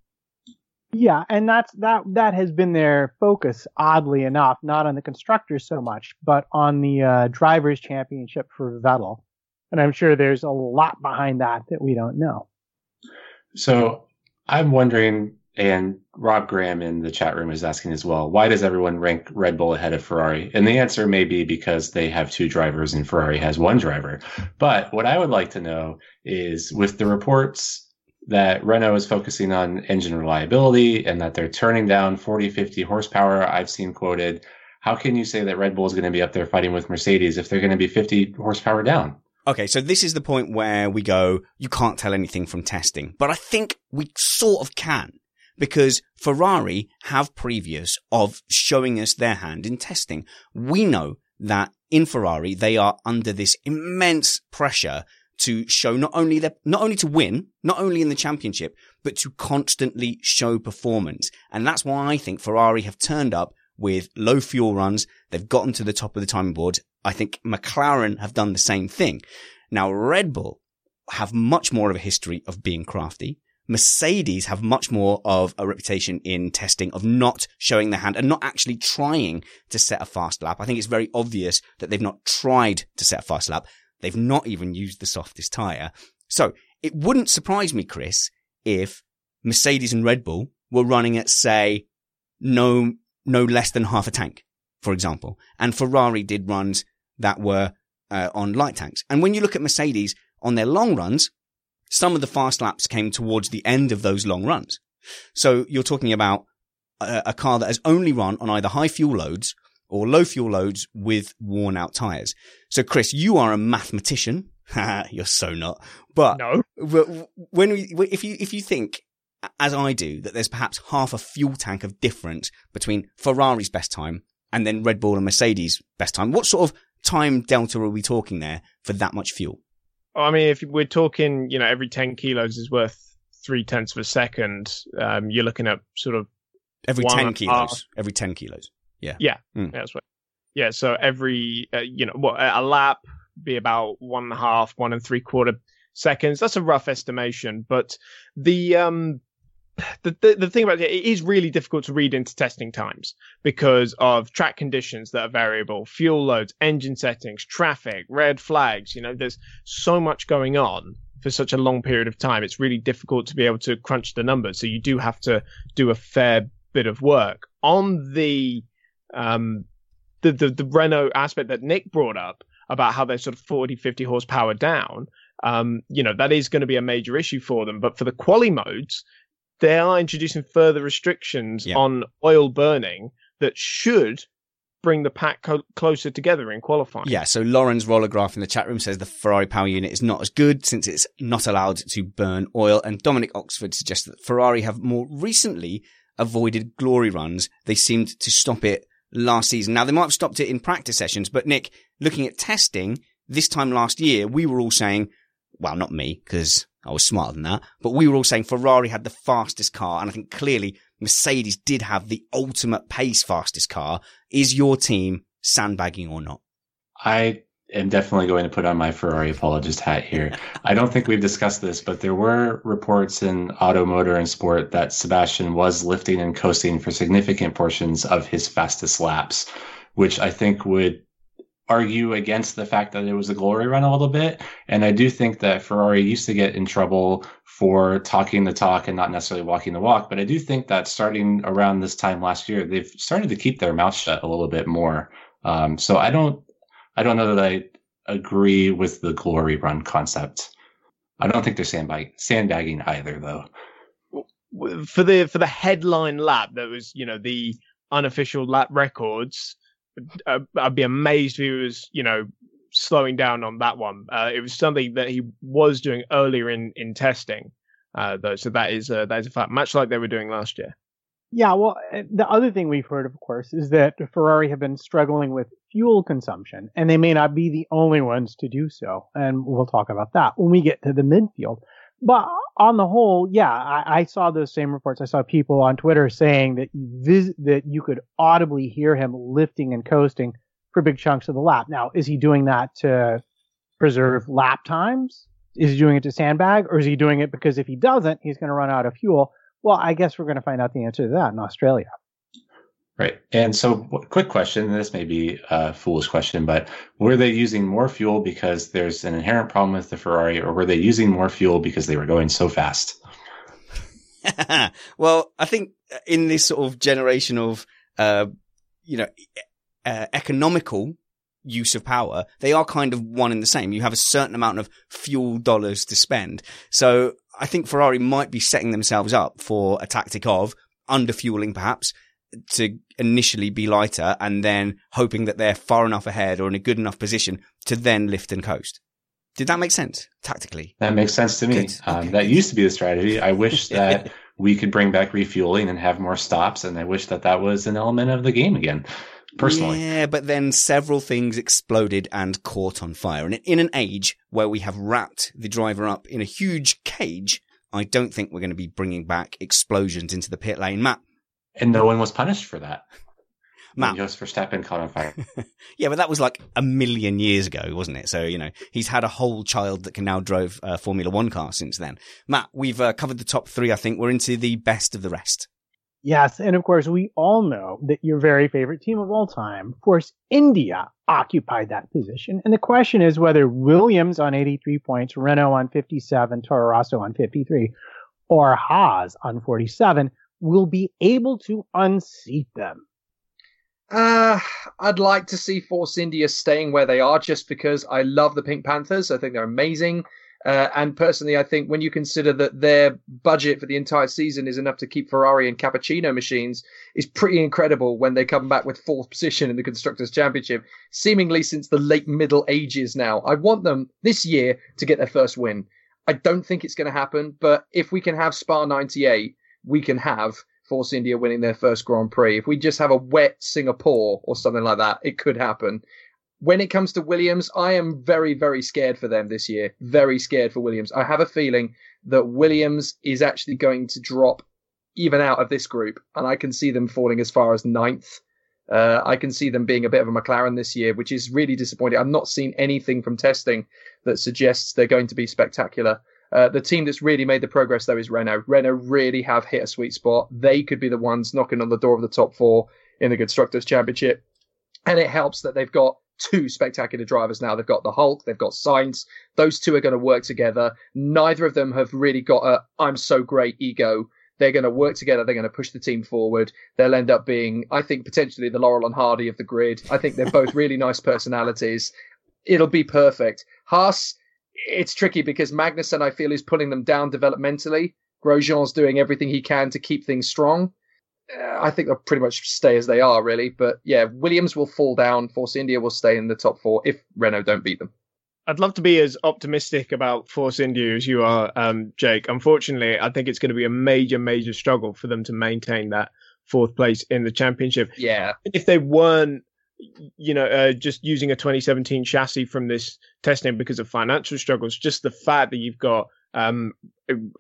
Yeah, and that's that that has been their focus, oddly enough, not on the constructors so much, but on the uh, drivers' championship for Vettel. And I'm sure there's a lot behind that that we don't know.
So I'm wondering, and Rob Graham in the chat room is asking as well, why does everyone rank Red Bull ahead of Ferrari? And the answer may be because they have two drivers and Ferrari has one driver. But what I would like to know is with the reports that Renault is focusing on engine reliability and that they're turning down 40, 50 horsepower, I've seen quoted. How can you say that Red Bull is going to be up there fighting with Mercedes if they're going to be 50 horsepower down?
Okay, so this is the point where we go, you can't tell anything from testing, but I think we sort of can because Ferrari have previous of showing us their hand in testing. We know that in Ferrari, they are under this immense pressure to show not only their, not only to win, not only in the championship, but to constantly show performance. And that's why I think Ferrari have turned up with low fuel runs. They've gotten to the top of the timing board. I think McLaren have done the same thing. Now, Red Bull have much more of a history of being crafty. Mercedes have much more of a reputation in testing of not showing their hand and not actually trying to set a fast lap. I think it's very obvious that they've not tried to set a fast lap. They've not even used the softest tyre. So it wouldn't surprise me, Chris, if Mercedes and Red Bull were running at, say, no, no less than half a tank, for example. And Ferrari did runs that were uh, on light tanks. And when you look at Mercedes on their long runs, some of the fast laps came towards the end of those long runs. So you're talking about a, a car that has only run on either high fuel loads or low fuel loads with worn out tires. So Chris, you are a mathematician. You're so not. But
no.
when we, if you, if you think as I do that there's perhaps half a fuel tank of difference between Ferrari's best time and then Red Bull and Mercedes best time, what sort of time delta are we talking there for that much fuel?
I mean, if we're talking, you know, every 10 kilos is worth three tenths of a second, um, you're looking at sort of
every 10 kilos, every 10 kilos. Yeah.
Yeah. Mm. That's right. Yeah. So every, uh, you know, what a lap be about one and a half, one and three quarter seconds. That's a rough estimation, but the, um, the, the, thing about it, it is really difficult to read into testing times because of track conditions that are variable, fuel loads, engine settings, traffic, red flags. You know, there's so much going on for such a long period of time. It's really difficult to be able to crunch the numbers. So you do have to do a fair bit of work on the um, the, the, the Renault aspect that Nick brought up about how they're sort of 40, 50 horsepower down. Um, you know, that is going to be a major issue for them. But for the quali modes, they are introducing further restrictions yeah. on oil burning that should bring the pack co- closer together in qualifying.
Yeah, so Lauren's roller graph in the chat room says the Ferrari power unit is not as good since it's not allowed to burn oil. And Dominic Oxford suggests that Ferrari have more recently avoided glory runs. They seemed to stop it last season. Now, they might have stopped it in practice sessions, but Nick, looking at testing this time last year, we were all saying, well, not me, because I was smarter than that, but we were all saying Ferrari had the fastest car. And I think clearly Mercedes did have the ultimate pace fastest car. Is your team sandbagging or not?
I am definitely going to put on my Ferrari apologist hat here. I don't think we've discussed this, but there were reports in Auto Motor and Sport that Sebastian was lifting and coasting for significant portions of his fastest laps, which I think would argue against the fact that it was a glory run a little bit. And I do think that Ferrari used to get in trouble for talking the talk and not necessarily walking the walk. But I do think that starting around this time last year, they've started to keep their mouth shut a little bit more. Um, so I don't I don't know that I agree with the glory run concept. I don't think they're sandbag- sandbagging either, though.
For the for the headline lap, that was you know the unofficial lap records. Uh, I'd be amazed if he was you know slowing down on that one. Uh, it was something that he was doing earlier in in testing, uh, though. So that is that is a fact, much like they were doing last year.
Yeah, well, eh, the other thing we've heard, of course, is that Ferrari have been struggling with fuel consumption, and they may not be the only ones to do so. And we'll talk about that when we get to the midfield. But on the whole, yeah, I, I saw those same reports. I saw people on Twitter saying that that you could audibly hear him lifting and coasting for big chunks of the lap. Now, is he doing that to preserve lap times? Is he doing it to sandbag, or is he doing it because if he doesn't, he's going to run out of fuel? Well, I guess we're going to find out the answer to that in Australia.
Right. And so, quick question this may be a foolish question, but were they using more fuel because there's an inherent problem with the Ferrari, or were they using more fuel because they were going so fast?
well, I think in this sort of generation of, uh, you know, uh, economical use of power, they are kind of one and the same. You have a certain amount of fuel dollars to spend. So I think Ferrari might be setting themselves up for a tactic of underfueling perhaps to initially be lighter and then hoping that they're far enough ahead or in a good enough position to then lift and coast. Did that make sense tactically?
That makes sense to me. Um, okay. That used to be the strategy. I wish that we could bring back refueling and have more stops, and I wish that that was an element of the game again. personally.
Yeah, but then several things exploded and caught on fire. And in an age where we have wrapped the driver up in a huge cage, I don't think we're going to be bringing back explosions into the pit lane. Matt.
And no one was punished for that.
Matt.
Jos Verstappen caught on fire.
yeah, but that was like a million years ago, wasn't it? So, you know, he's had a whole child that can now drive a Formula One car since then. Matt, we've uh, covered the top three. I think we're into the best of the rest.
Yes, and of course, we all know that your very favorite team of all time, Force India, occupied that position. And the question is whether Williams on 83 points, Renault on 57, Toro Rosso on 53, or Haas on 47 will be able to unseat them.
Uh, I'd like to see Force India staying where they are just because I love the Pink Panthers. I think they're amazing. Uh, and personally, I think when you consider that their budget for the entire season is enough to keep Ferrari and cappuccino machines, is pretty incredible when they come back with fourth position in the Constructors' Championship, seemingly since the late Middle Ages now. I want them this year to get their first win. I don't think it's going to happen, but if we can have Spa 98, we can have Force India winning their first Grand Prix. If we just have a wet Singapore or something like that, it could happen when it comes to Williams, I am very, very scared for them this year. Very scared for Williams. I have a feeling that Williams is actually going to drop even out of this group, and I can see them falling as far as ninth. Uh, I can see them being a bit of a McLaren this year, which is really disappointing. I've not seen anything from testing that suggests they're going to be spectacular. Uh, the team that's really made the progress though is Renault. Renault really have hit a sweet spot. They could be the ones knocking on the door of the top four in the Constructors' Championship. And it helps that they've got two spectacular drivers now. They've got the Hulk, they've got Sainz. Those two are going to work together. Neither of them have really got a I'm so great ego. They're going to work together. They're going to push the team forward. They'll end up being, I think, potentially the Laurel and Hardy of the grid. I think they're both really nice personalities. It'll be perfect. Haas, it's tricky because Magnussen, I feel, is pulling them down developmentally. Grosjean's doing everything he can to keep things strong. I think they'll pretty much stay as they are, really. But yeah, Williams will fall down. Force India will stay in the top four if Renault don't beat them.
I'd love to be as optimistic about Force India as you are, um, Jake. Unfortunately, I think it's going to be a major, major struggle for them to maintain that fourth place in the championship.
Yeah.
If they weren't, you know, uh, just using a 2017 chassis from this testing because of financial struggles, just the fact that you've got um,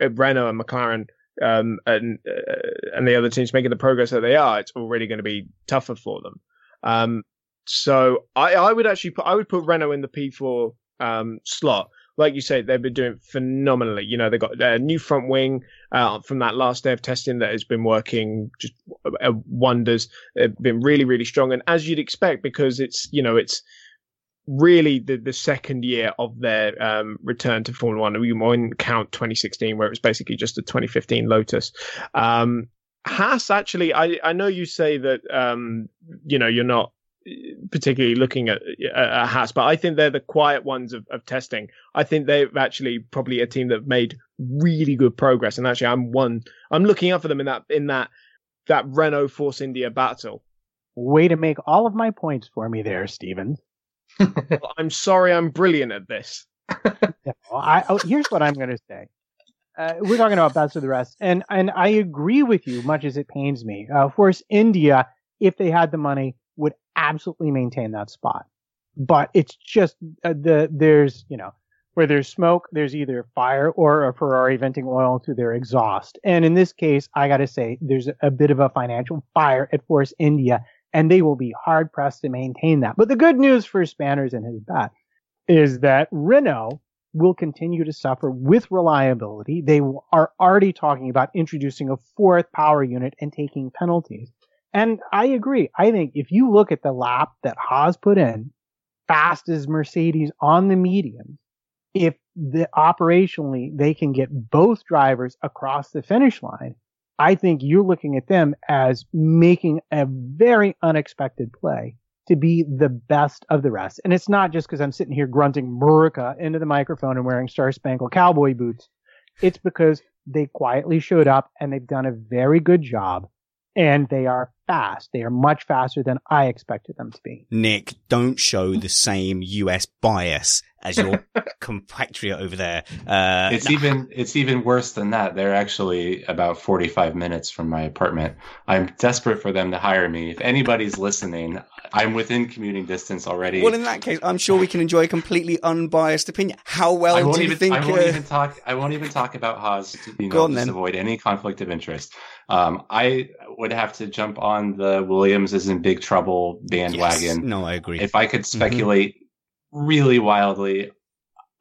Renault and McLaren um, and uh, and the other teams making the progress that they are, it's already going to be tougher for them. Um, so I, I would actually put I would put Renault in the P4 um, slot. Like you say, they've been doing phenomenally. You know, they got a new front wing uh, from that last day of testing that has been working just uh, wonders. They've been really, really strong, and as you'd expect, because it's you know it's really the, the second year of their um, return to Formula One. We won't count 2016, where it was basically just a 2015 Lotus. Um, Haas actually, I, I know you say that um, you know you're not particularly looking at, at Haas, but I think they're the quiet ones of, of testing. I think they've actually probably a team that made really good progress, and actually, I'm one. I'm looking up for them in that in that that Renault Force India battle.
Way to make all of my points for me there, Stephen.
I'm sorry, I'm brilliant at this.
I, oh, here's what I'm going to say. Uh, we're talking about best of the rest, and and I agree with you, much as it pains me. Uh, Force India, if they had the money, absolutely maintain that spot. But it's just uh, the there's you know where there's smoke, there's either fire or a Ferrari venting oil through their exhaust. And in this case, I got to say, there's a bit of a financial fire at Force India and they will be hard pressed to maintain that. But the good news for Spanners and his bat is that Renault will continue to suffer with reliability. They are already talking about introducing a fourth power unit and taking penalties. And I agree. I think if you look at the lap that Haas put in, fast as Mercedes on the medium, if the operationally they can get both drivers across the finish line, I think you're looking at them as making a very unexpected play to be the best of the rest. And it's not just because I'm sitting here grunting America into the microphone and wearing Star Spangled Cowboy boots. It's because they quietly showed up and they've done a very good job and they are fast. They are much faster than I expected them to be.
Nick, don't show the same US bias as your compatriot over there. Uh,
it's even it's even worse than that. They're actually about 45 minutes from my apartment. I'm desperate for them to hire me. If anybody's listening, I'm within commuting distance already.
Well, in that case, I'm sure we can enjoy a completely unbiased opinion. How well
I won't
do you think?
I won't
uh,
even talk. I won't even talk about Haas. To, you know,
on,
just
then.
avoid any conflict of interest. Um, I would have to jump on the Williams is in big trouble bandwagon.
yes. No, I agree.
If I could speculate really wildly,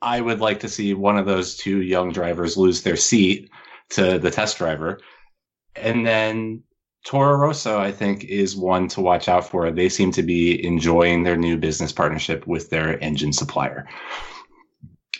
I would like to see one of those two young drivers lose their seat to the test driver. And then Toro Rosso, I think, is one to watch out for. They seem to be enjoying their new business partnership with their engine supplier.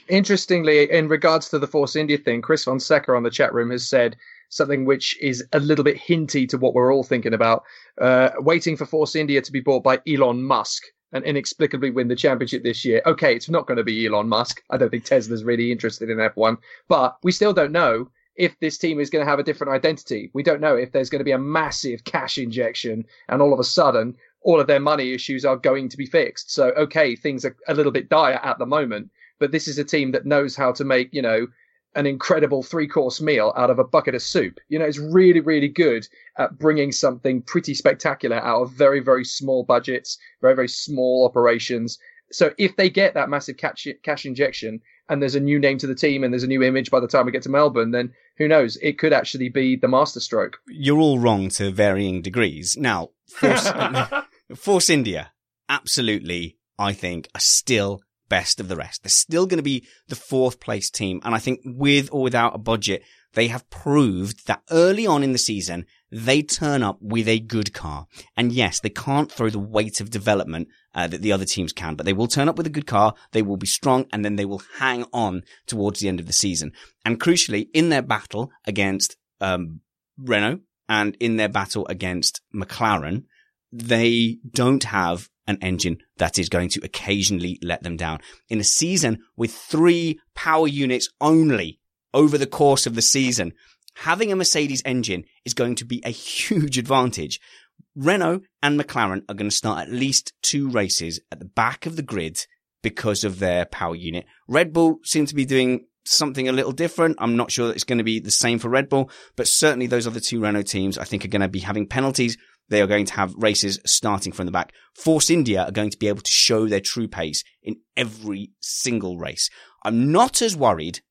Interestingly, in regards to the Force India thing, Chris Fonseca on the chat room has said something which is a little bit hinty to what we're all thinking about. Uh, waiting for Force India to be bought by Elon Musk and inexplicably win the championship this year. Okay, it's not going to be Elon Musk. I don't think Tesla's really interested in F1, but we still don't know if this team is going to have a different identity. We don't know if there's going to be a massive cash injection and all of a sudden all of their money issues are going to be fixed. So, okay, things are a little bit dire at the moment, but this is a team that knows how to make, you know, an incredible three course meal out of a bucket of soup. You know, it's really, really good at bringing something pretty spectacular out of very, very small budgets, very, very small operations. So if they get that massive cash, cash injection and there's a new name to the team and there's a new image by the time we get to Melbourne, then who knows? It could actually be the masterstroke.
You're all wrong to varying degrees. Now, Force, Force India, absolutely, I think, are still best of the rest. They're still going to be the fourth place team. And I think with or without a budget, they have proved that early on in the season, they turn up with a good car. And yes, they can't throw the weight of development uh, that the other teams can, but they will turn up with a good car. They will be strong and then they will hang on towards the end of the season. And crucially, in their battle against, um, Renault and in their battle against McLaren, they don't have an engine that is going to occasionally let them down. In a season with three power units only over the course of the season, having a Mercedes engine is going to be a huge advantage. Renault and McLaren are going to start at least two races at the back of the grid because of their power unit. Red Bull seem to be doing something a little different. I'm not sure that it's going to be the same for Red Bull, but certainly those other two Renault teams I think are going to be having penalties. They are going to have races starting from the back. Force India are going to be able to show their true pace in every single race. I'm not as worried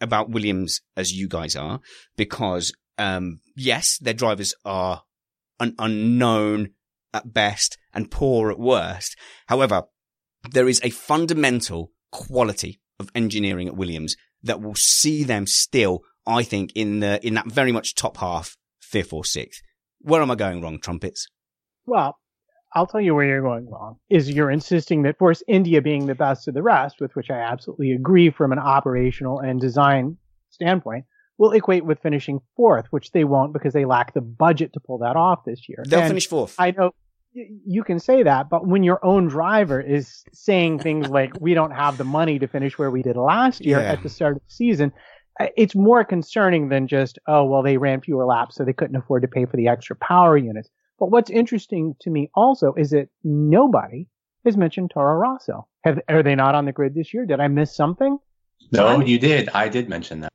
about Williams as you guys are because, um, yes, their drivers are an unknown at best and poor at worst. However, there is a fundamental quality of engineering at Williams that will see them still, I think, in the, in that very much top half, fifth or sixth. Where am I going wrong, trumpets?
Well, I'll tell you where you're going wrong. Is you're insisting that Force India being the best of the rest, with which I absolutely agree from an operational and design standpoint, will equate with finishing fourth, which they won't because they lack the budget to pull that off this year.
They'll
And
finish fourth.
I know you can say that, but when your own driver is saying things like, we don't have the money to finish where we did last year
Yeah.
at the start of the season, it's more concerning than just, oh, well, they ran fewer laps, so they couldn't afford to pay for the extra power units. But what's interesting to me also is that nobody has mentioned Toro Rosso. Have, are they not on the grid this year? Did I miss something?
No, you did. I did mention that.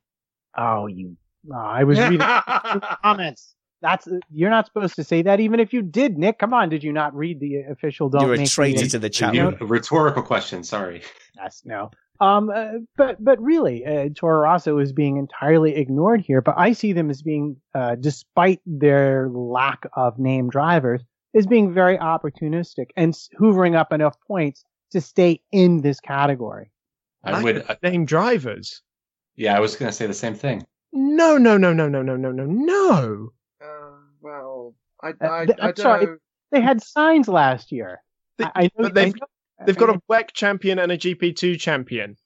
Oh, you. Oh, I was reading comments. That's you're not supposed to say that, even if you did, Nick. Come on, did you not read the official? Don't
You're a traitor to the chat
You- rhetorical question. Sorry.
Yes, no. Um, uh, but but really, uh, Toro Rosso is being entirely ignored here. But I see them as being, uh, despite their lack of name drivers, as being very opportunistic and hoovering up enough points to stay in this category.
I would. uh,
name drivers.
Yeah, I was going to say the same thing.
No, no, no, no, no, no, no, no, no.
Uh, well, I,
Uh,
I,
th-
I
I'm
don't
sorry.
know.
They had Sainz last year.
They-
I, I know,
but they've-
I know-
They've got a WEC champion and a GP2 champion.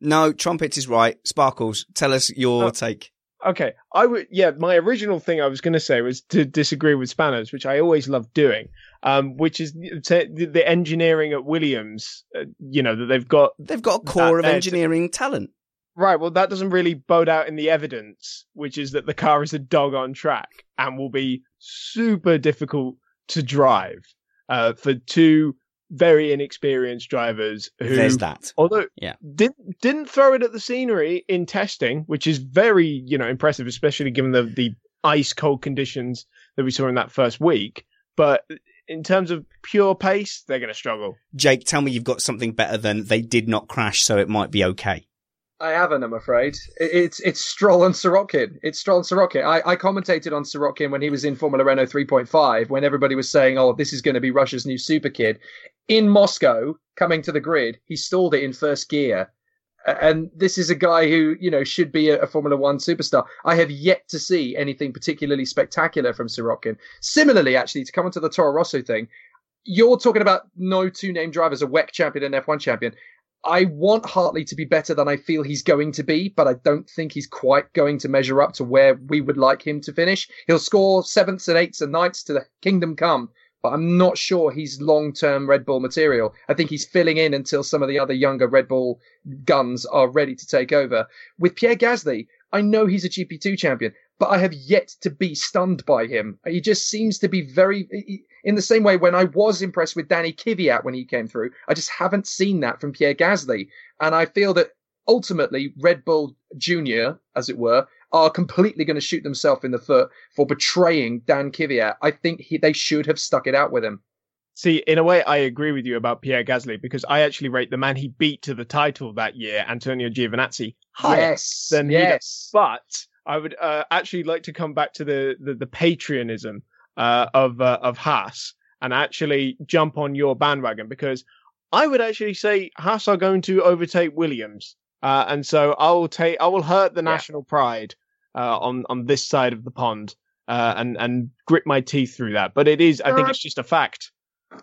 No, trumpets is right. Sparkles, tell us your
Oh.
take.
Okay, I would. Yeah, my original thing I was going to say was to disagree with Spanners, which I always love doing. Um, which is to, the, the engineering at Williams. Uh, you know that they've got
They've got a core of
That-
engineering talent.
right. Well, that doesn't really bode out in the evidence, which is that the car is a dog on track and will be super difficult to drive uh, for two very inexperienced drivers who
There's that.
although
Yeah.
didn't didn't throw it at the scenery in testing, which is very you know impressive, especially given the the ice cold conditions that we saw in that first week. But in terms of pure pace, they're going to struggle.
Jake, tell me you've got something better than they did not crash, so it might be okay.
I haven't, I'm afraid. It's it's Stroll and Sirotkin. It's Stroll and Sirotkin. I, I commentated on Sirotkin when he was in Formula Renault 3.5, when everybody was saying, oh, this is going to be Russia's new super kid. In Moscow, coming to the grid, he stalled it in first gear. And this is a guy who, you know, should be a, a Formula One superstar. I have yet to see anything particularly spectacular from Sirotkin. Similarly, actually, to come onto the Toro Rosso thing, you're talking about no two name drivers, a WEC champion and F1 champion. I want Hartley to be better than I feel he's going to be, but I don't think he's quite going to measure up to where we would like him to finish. He'll score sevenths and eights and ninths to the kingdom come, but I'm not sure he's long term Red Bull material. I think he's filling in until some of the other younger Red Bull guns are ready to take over. With Pierre Gasly, I know he's a GP2 champion, but I have yet to be stunned by him. He just seems to be very, in the same way when I was impressed with Danny Kvyat when he came through, I just haven't seen that from Pierre Gasly. And I feel that ultimately Red Bull Junior, as it were, are completely going to shoot themselves in the foot for betraying Dan Kvyat. I think he, they should have stuck it out with him.
See, in a way, I agree with you about Pierre Gasly because I actually rate the man he beat to the title that year, Antonio Giovinazzi, higher
yes,
than
yes.
he. But I would uh, actually like to come back to the the, the uh, of uh, of Haas and actually jump on your bandwagon because I would actually say Haas are going to overtake Williams, uh, and so I will take I will hurt the
Yeah.
national pride uh, on on this side of the pond uh, and and grit my teeth through that. But it is I think it's just a fact.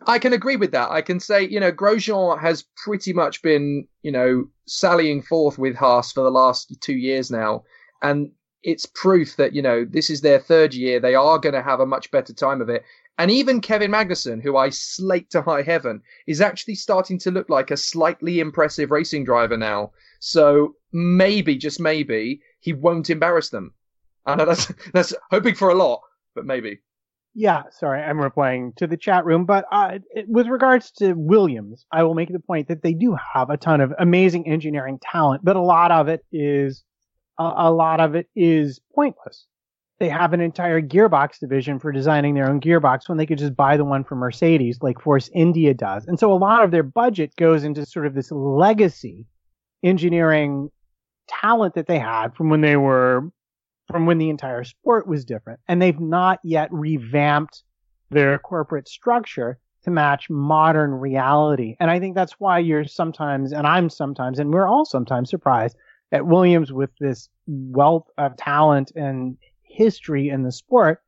I can agree with that. I can say, you know, Grosjean has pretty much been, you know, sallying forth with Haas for the last two years now. And it's proof that, you know, this is their third year. They are going to have a much better time of it. And even Kevin Magnussen, who I slate to high heaven, is actually starting to look like a slightly impressive racing driver now. So maybe, just maybe, he won't embarrass them. I know that's, that's hoping for a lot, but maybe.
Yeah, sorry, I'm replying to the chat room. But uh, with regards to Williams, I will make the point that they do have a ton of amazing engineering talent, but a lot of it is a, a lot of it is pointless. They have an entire gearbox division for designing their own gearbox when they could just buy the one from Mercedes, like Force India does. And so a lot of their budget goes into sort of this legacy engineering talent that they had from when they were from when the entire sport was different. And they've not yet revamped their corporate structure to match modern reality. And I think that's why you're sometimes, and I'm sometimes, and we're all sometimes surprised at Williams with this wealth of talent and history in the sport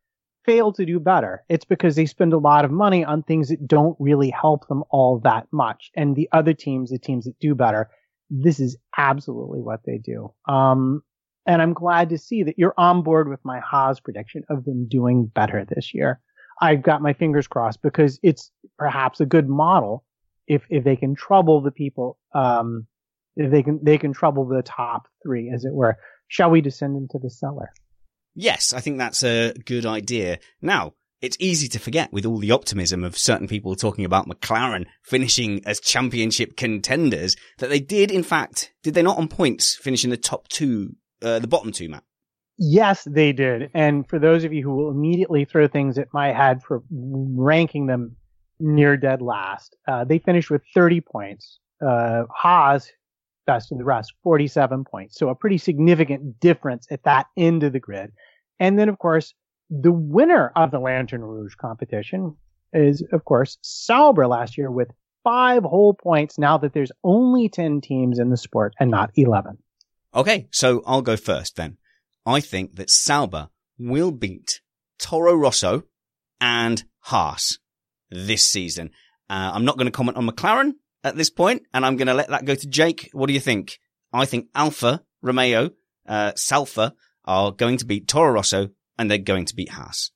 fail to do better. It's because they spend a lot of money on things that don't really help them all that much. And the other teams, the teams that do better, this is absolutely what they do. Um, and I'm glad to see that you're on board with my Haas prediction of them doing better this year. I've got my fingers crossed because it's perhaps a good model if if they can trouble the people, um, they can they can trouble the top three, as it were. Shall we descend into the cellar?
Yes, I think that's a good idea. Now, it's easy to forget with all the optimism of certain people talking about McLaren finishing as championship contenders that they did, in fact, did they not on points finish in the top two, uh, the bottom two, Matt?
Yes, they did. And for those of you who will immediately throw things at my head for ranking them near dead last, uh, they finished with 30 points. Uh, Haas, best of the rest, 47 points. So a pretty significant difference at that end of the grid. And then, of course, the winner of the Lantern Rouge competition is, of course, Sauber last year with five whole points now that there's only 10 teams in the sport and not 11.
Okay, so I'll go first then. I think that Sauber will beat Toro Rosso and Haas this season. Uh, I'm not going to comment on McLaren at this point, and I'm going to let that go to Jake. What do you think? I think Alfa Romeo, uh, Salfa are going to beat Toro Rosso and they're going to beat Haas.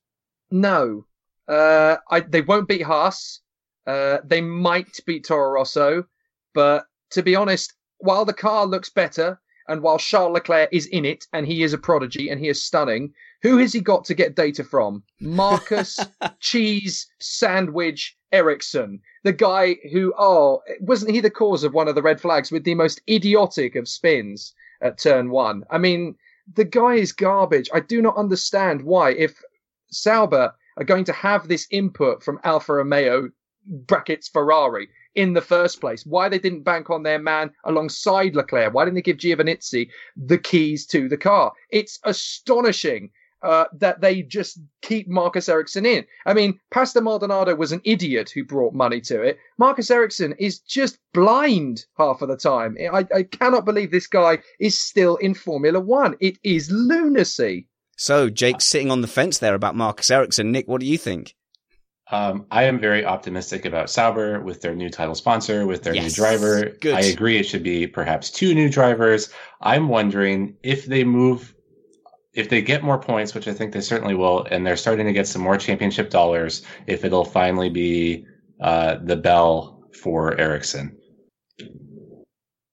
No, uh, I, they won't beat Haas. Uh, they might beat Toro Rosso, but to be honest, while the car looks better and while Charles Leclerc is in it and he is a prodigy and he is stunning, who has he got to get data from? Marcus Cheese Sandwich Ericsson, the guy who, oh, wasn't he the cause of one of the red flags with the most idiotic of spins at turn one? I mean, the guy is garbage. I do not understand why, if Sauber are going to have this input from Alfa Romeo brackets Ferrari in the first place. Why they didn't bank on their man alongside Leclerc? Why didn't they give Giovinazzi the keys to the car? It's astonishing uh, that they just keep Marcus Ericsson in. I mean, Pastor Maldonado was an idiot who brought money to it. Marcus Ericsson is just blind half of the time. I, I cannot believe this guy is still in Formula One. It is lunacy.
So Jake's sitting on the fence there about Marcus Ericsson. Nick, what do you think?
Um, I am very optimistic about Sauber with their new title sponsor, with their
Yes.
new driver.
Good.
I agree it should be perhaps two new drivers. I'm wondering if they move, if they get more points, which I think they certainly will, and they're starting to get some more championship dollars, if it'll finally be uh, the bell for Ericsson.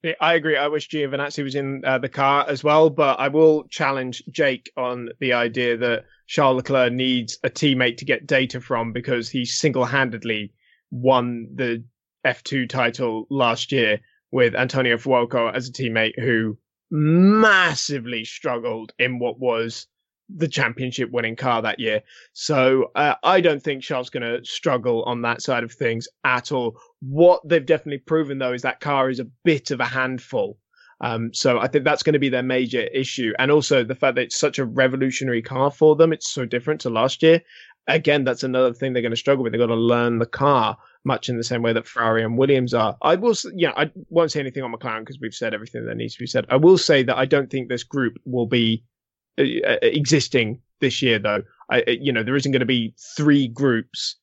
Yeah, I agree. I wish Giovinazzi was in uh, the car as well, but I will challenge Jake on the idea that Charles Leclerc needs a teammate to get data from because he single-handedly won the F2 title last year with Antonio Fuoco as a teammate who massively struggled in what was the championship winning car that year. So uh, I don't think Charles going to struggle on that side of things at all. What they've definitely proven though is that car is a bit of a handful. Um, so I think that's going to be their major issue, and also the fact that it's such a revolutionary car for them. It's so different to last year. Again, that's another thing they're going to struggle with. They've got to learn the car much in the same way that Ferrari and Williams are. I will, yeah, I won't say anything on McLaren because we've said everything that needs to be said. I will say that I don't think this group will be uh, uh, existing this year, though. I, uh, you know, there isn't going to be three groups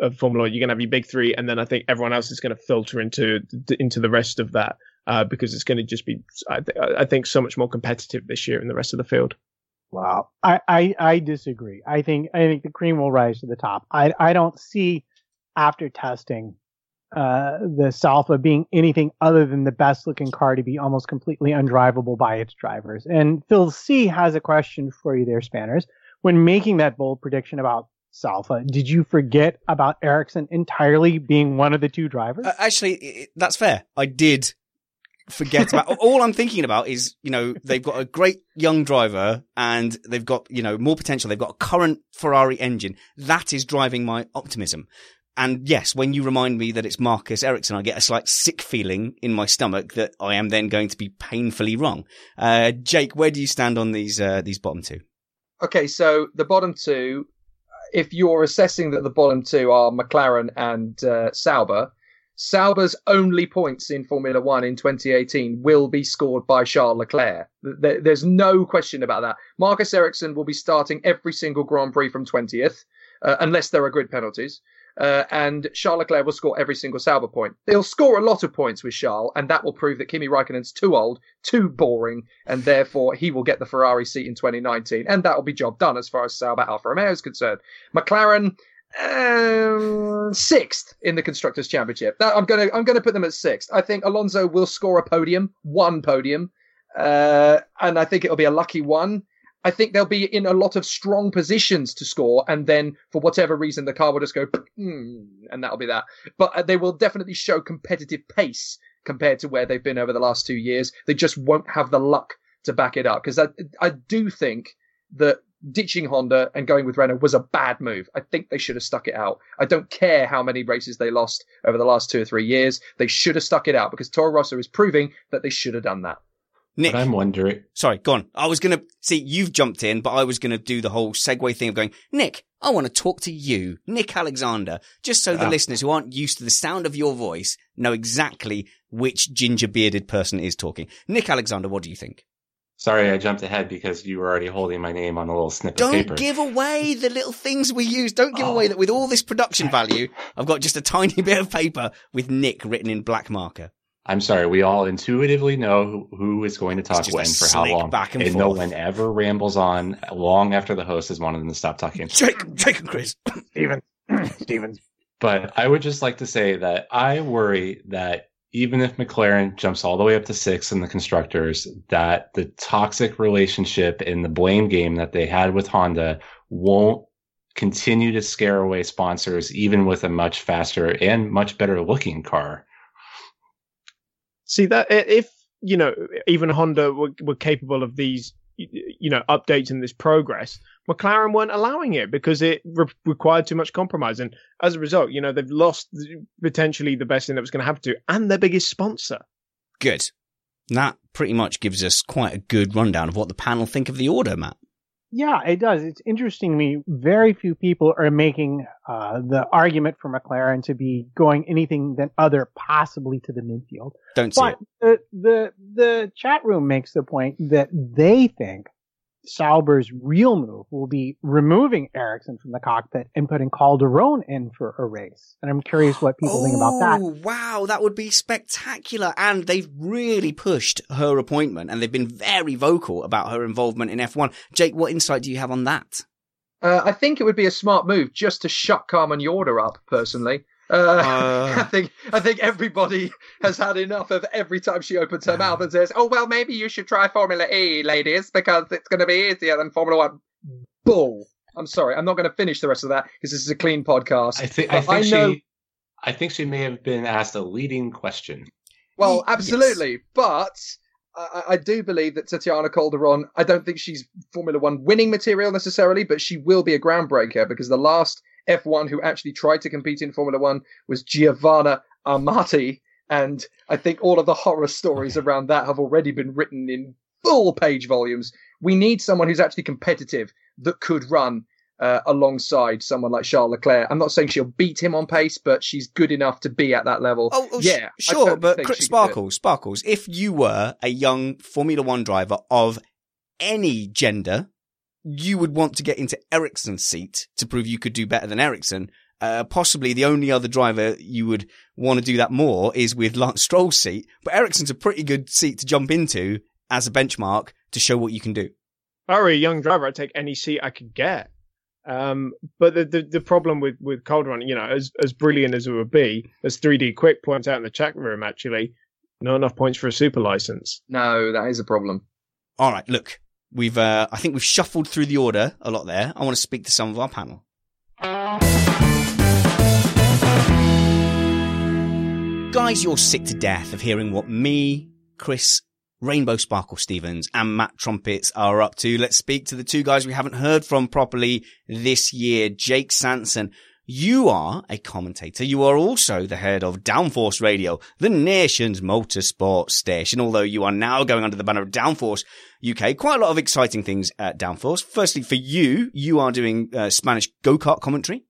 of Formula One. You're going to have your big three, and then I think everyone else is going to filter into into the rest of that uh, because it's going to just be, I, th- I think, so much more competitive this year in the rest of the field.
Wow. I, I, I disagree. I think I think the cream will rise to the top. I I don't see after testing uh the Salfa being anything other than the best looking car to be almost completely undrivable by its drivers. And Phil C has a question for you there, Spanners. When making that bold prediction about Salfa, did you forget about Ericsson entirely being one of the two drivers?
Uh, actually, that's fair. I did forget about. all I'm thinking about is, you know, they've got a great young driver and they've got, you know, more potential. They've got a current Ferrari engine. That is driving my optimism. And yes, when you remind me that it's Marcus Ericsson, I get a slight sick feeling in my stomach that I am then going to be painfully wrong. Uh, Jake, where do you stand on these, uh, these bottom two?
Okay, so the bottom two, if you're assessing that the bottom two are McLaren and uh, Sauber, Sauber's only points in Formula One in 2018 will be scored by Charles Leclerc. There's no question about that. Marcus Ericsson will be starting every single Grand Prix from 20th, uh, unless there are grid penalties. Uh, and Charles Leclerc will score every single Sauber point. They'll score a lot of points with Charles, and that will prove that Kimi Raikkonen's too old, too boring, and therefore he will get the Ferrari seat in 2019, and that will be job done as far as Sauber Alfa Romeo is concerned. McLaren, um, sixth in the constructors' championship. That, I'm gonna I'm gonna put them at sixth. I think Alonso will score a podium, one podium, uh, and I think it'll be a lucky one. I think they'll be in a lot of strong positions to score, and then for whatever reason, the car will just go, hmm, and that'll be that. But uh, they will definitely show competitive pace compared to where they've been over the last two years. They just won't have the luck to back it up because I, I do think that ditching Honda and going with Renault was a bad move. I think they should have stuck it out. I don't care how many races they lost over the last two or three years. They should have stuck it out because Toro Rosso is proving that they should have done that.
Nick,
But I'm wondering.
sorry, go on. I was going to see you've jumped in, but I was going to do the whole segue thing of going, Nick, I want to talk to you, Nick Alexander, just so the
Ah.
listeners who aren't used to the sound of your voice know exactly which ginger bearded person is talking. Nick Alexander, what do you think?
Sorry, I jumped ahead because you were already holding my name on a little snippet of
Don't
paper.
give away the little things we use. Don't give
Oh.
away that with all this production value, I've got just a tiny bit of paper with Nick written in black marker.
I'm sorry. We all intuitively know who, who is going to talk when for how long,
back and
no one ever rambles on long after the host has wanted them to stop talking.
Jake, Jake and Chris.
Steven. Stevens.
But I would just like to say that I worry that even if McLaren jumps all the way up to six in the constructors, that the toxic relationship and the blame game that they had with Honda won't continue to scare away sponsors, even with a much faster and much better looking car.
See that if you know even Honda were, were capable of these you know, updates and this progress, McLaren weren't allowing it because it re- required too much compromise. And as a result, you know, they've lost potentially the best thing that was going to happen to and their biggest sponsor.
Good. That pretty much gives us quite a good rundown of what the panel think of the order, Matt.
Yeah, it does. It's interesting to me. Very few people are making uh, the argument for McLaren to be going anything than other, possibly to the midfield.
Don't see
but
it.
the the the chat room makes the point that they think Sauber's real move will be removing Ericsson from the cockpit and putting Calderon in for a race. And I'm curious what people think about that.
Oh, wow, that would be spectacular. And they've really pushed her appointment and they've been very vocal about her involvement in F1. Jake, what insight do you have on that?
Uh, I think it would be a smart move just to shut Carmen Jorda up, personally. Uh,
Uh.
I think I think everybody has had enough of every time she opens her mouth and says, "Oh well, maybe you should try Formula E, ladies, because it's going to be easier than Formula One." Bull. I'm sorry, I'm not going to finish the rest of that because this is a clean podcast.
I think I think
know-
she I think she may have been asked a leading question.
Well, absolutely, but I, I do believe that Tatiana Calderon. I don't think she's Formula One winning material necessarily, but she will be a groundbreaker because the last F1 who actually tried to compete in Formula One was Giovanna Amati, and I think all of the horror stories around that have already been written in full page volumes. We need someone who's actually competitive that could run. Uh, alongside someone like Charles Leclerc, I'm not saying she'll beat him on pace, but she's good enough to be at that level.
Oh, oh,
yeah, I
sure, but
think
Chris
she could do it.
Sparkles, Sparkles, if you were a young Formula One driver of any gender, you would want to get into Ericsson's seat to prove you could do better than Ericsson. Uh, possibly the only other driver you would want to do that more is with Lance Stroll's seat, but Ericsson's a pretty good seat to jump into as a benchmark to show what you can do.
If I were a young driver, I'd take any seat I could get. Um, but the, the the problem with with Calderon, you know, as as brilliant as it would be, as 3D Quick points out in the chat room, actually, not enough points for a super license.
No, that is a problem.
All right, look, we've uh, I think we've shuffled through the order a lot there. I want to speak to some of our panel. Guys, you're sick to death of hearing what me, Chris, Rainbow Sparkle Stevens, and Matt Trumpets are up to. Let's speak to the two guys we haven't heard from properly this year. Jake Sanson, you are a commentator. You are also the head of Downforce Radio, the nation's motorsport station, although you are now going under the banner of Downforce UK. Quite a lot of exciting things at Downforce. Firstly, for you, you are doing uh, Spanish go-kart commentary.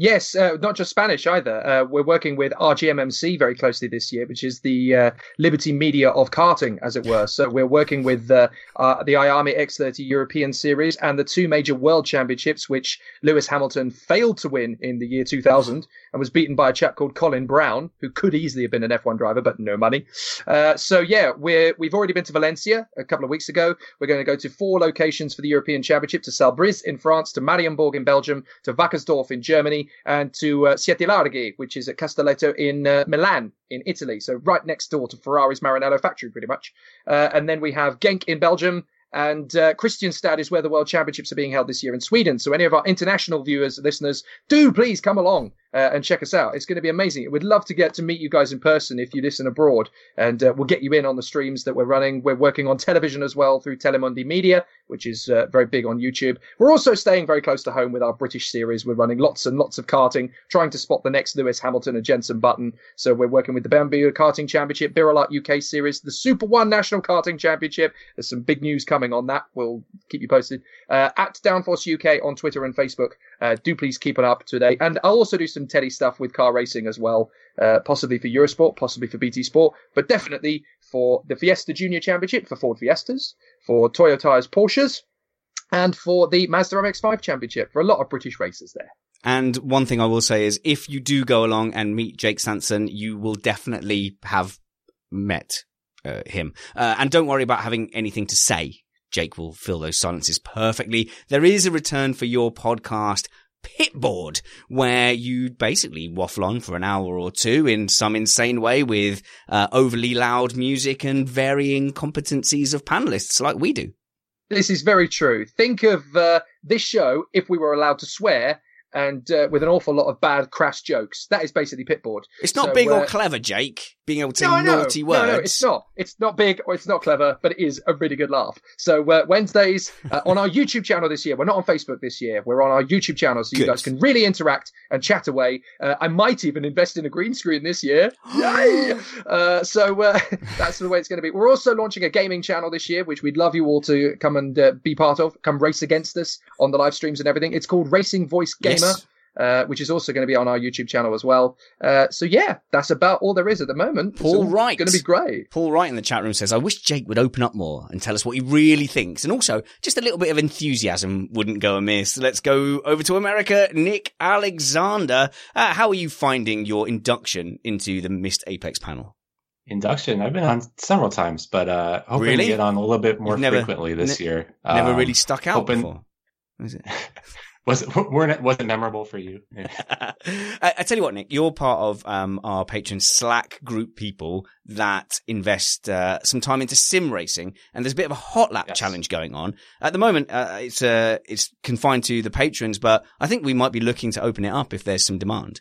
Yes, uh, not just Spanish either. Uh, we're working with RGMMC very closely this year, which is the uh, Liberty Media of karting, as it were. So we're working with uh, uh, the IAME X30 European Series and the two major World Championships, which Lewis Hamilton failed to win in the year 2000 and was beaten by a chap called Colin Brown, who could easily have been an F1 driver, but no money. Uh, so yeah, we're we've already been to Valencia a couple of weeks ago. We're going to go to four locations for the European Championship: to Salbris in France, to Mariembourg in Belgium, to Wackersdorf in Germany, and to uh, Sette Laghi, which is at Castelletto in uh, Milan in Italy. So right next door to Ferrari's Maranello factory, pretty much. Uh, and then we have Genk in Belgium. And uh, Kristianstad is where the World Championships are being held this year in Sweden. So any of our international viewers, listeners, do please come along uh, and check us out. It's going to be amazing. We'd love to get to meet you guys in person if you listen abroad, and uh, we'll get you in on the streams that we're running. We're working on television as well through Telemundi Media, which is uh, very big on YouTube. We're also staying very close to home with our British series. We're running lots and lots of karting, trying to spot the next Lewis Hamilton and Jenson Button. So we're working with the Bamboo Karting Championship, Biralat UK Series, the Super One National Karting Championship. There's some big news coming on that. We'll keep you posted. Uh, at Downforce UK on Twitter and Facebook. Uh, do please keep it up today. And I'll also do some Teddy stuff with car racing as well, uh, possibly for Eurosport, possibly for BT Sport, but definitely for the Fiesta Junior Championship for Ford Fiestas, for Toyota's Porsches, and for the Mazda MX-5 Championship for a lot of British racers there.
And one thing I will say is if you do go along and meet Jake Sanson, you will definitely have met uh, him. Uh, and don't worry about having anything to say. Jake will fill those silences perfectly. There is a return for your podcast pitboard where you basically waffle on for an hour or two in some insane way with uh, overly loud music and varying competencies of panelists like we do.
This is very true. Think of uh, this show if we were allowed to swear and uh, with an awful lot of bad crass jokes. That is basically Pitboard.
It's not
So,
big or
uh,
clever, Jake. Being able to
no,
say naughty
No,
words.
no, it's not. It's not big or it's not clever, but it is a really good laugh. So uh, Wednesdays uh, on our YouTube channel this year. We're not on Facebook this year. We're on our YouTube channel, so you
Good.
guys can really interact and chat away. Uh, I might even invest in a green screen this year. Yay! Uh, so uh, that's the way it's going to be. We're also launching a gaming channel this year, which we'd love you all to come and uh, be part of. Come race against us on the live streams and everything. It's called Racing Voice Gamer
Yes.
Uh, which is also going to be on our YouTube channel as well. Uh, so yeah, that's about all there is at the moment.
Paul
it's
Wright.
going to be great.
Paul Wright in the chat room says, I wish Jake would open up more and tell us what he really thinks. And also, just a little bit of enthusiasm wouldn't go amiss. Let's go over to America. Nick Alexander, uh, how are you finding your induction into the Missed Apex panel?
Induction. I've been on several times, but uh, hoping
Really?
to get on a little bit more
never-
frequently this
ne-
year.
Never
Um,
really stuck out
hoping-
before.
Was it weren't it, was it memorable for you?
I, I tell you what, Nick, you're part of um, our patron Slack group people that invest uh, some time into sim racing, and there's a bit of a hot lap
Yes.
challenge going on at the moment. Uh, it's uh, it's confined to the patrons, but I think we might be looking to open it up if there's some demand.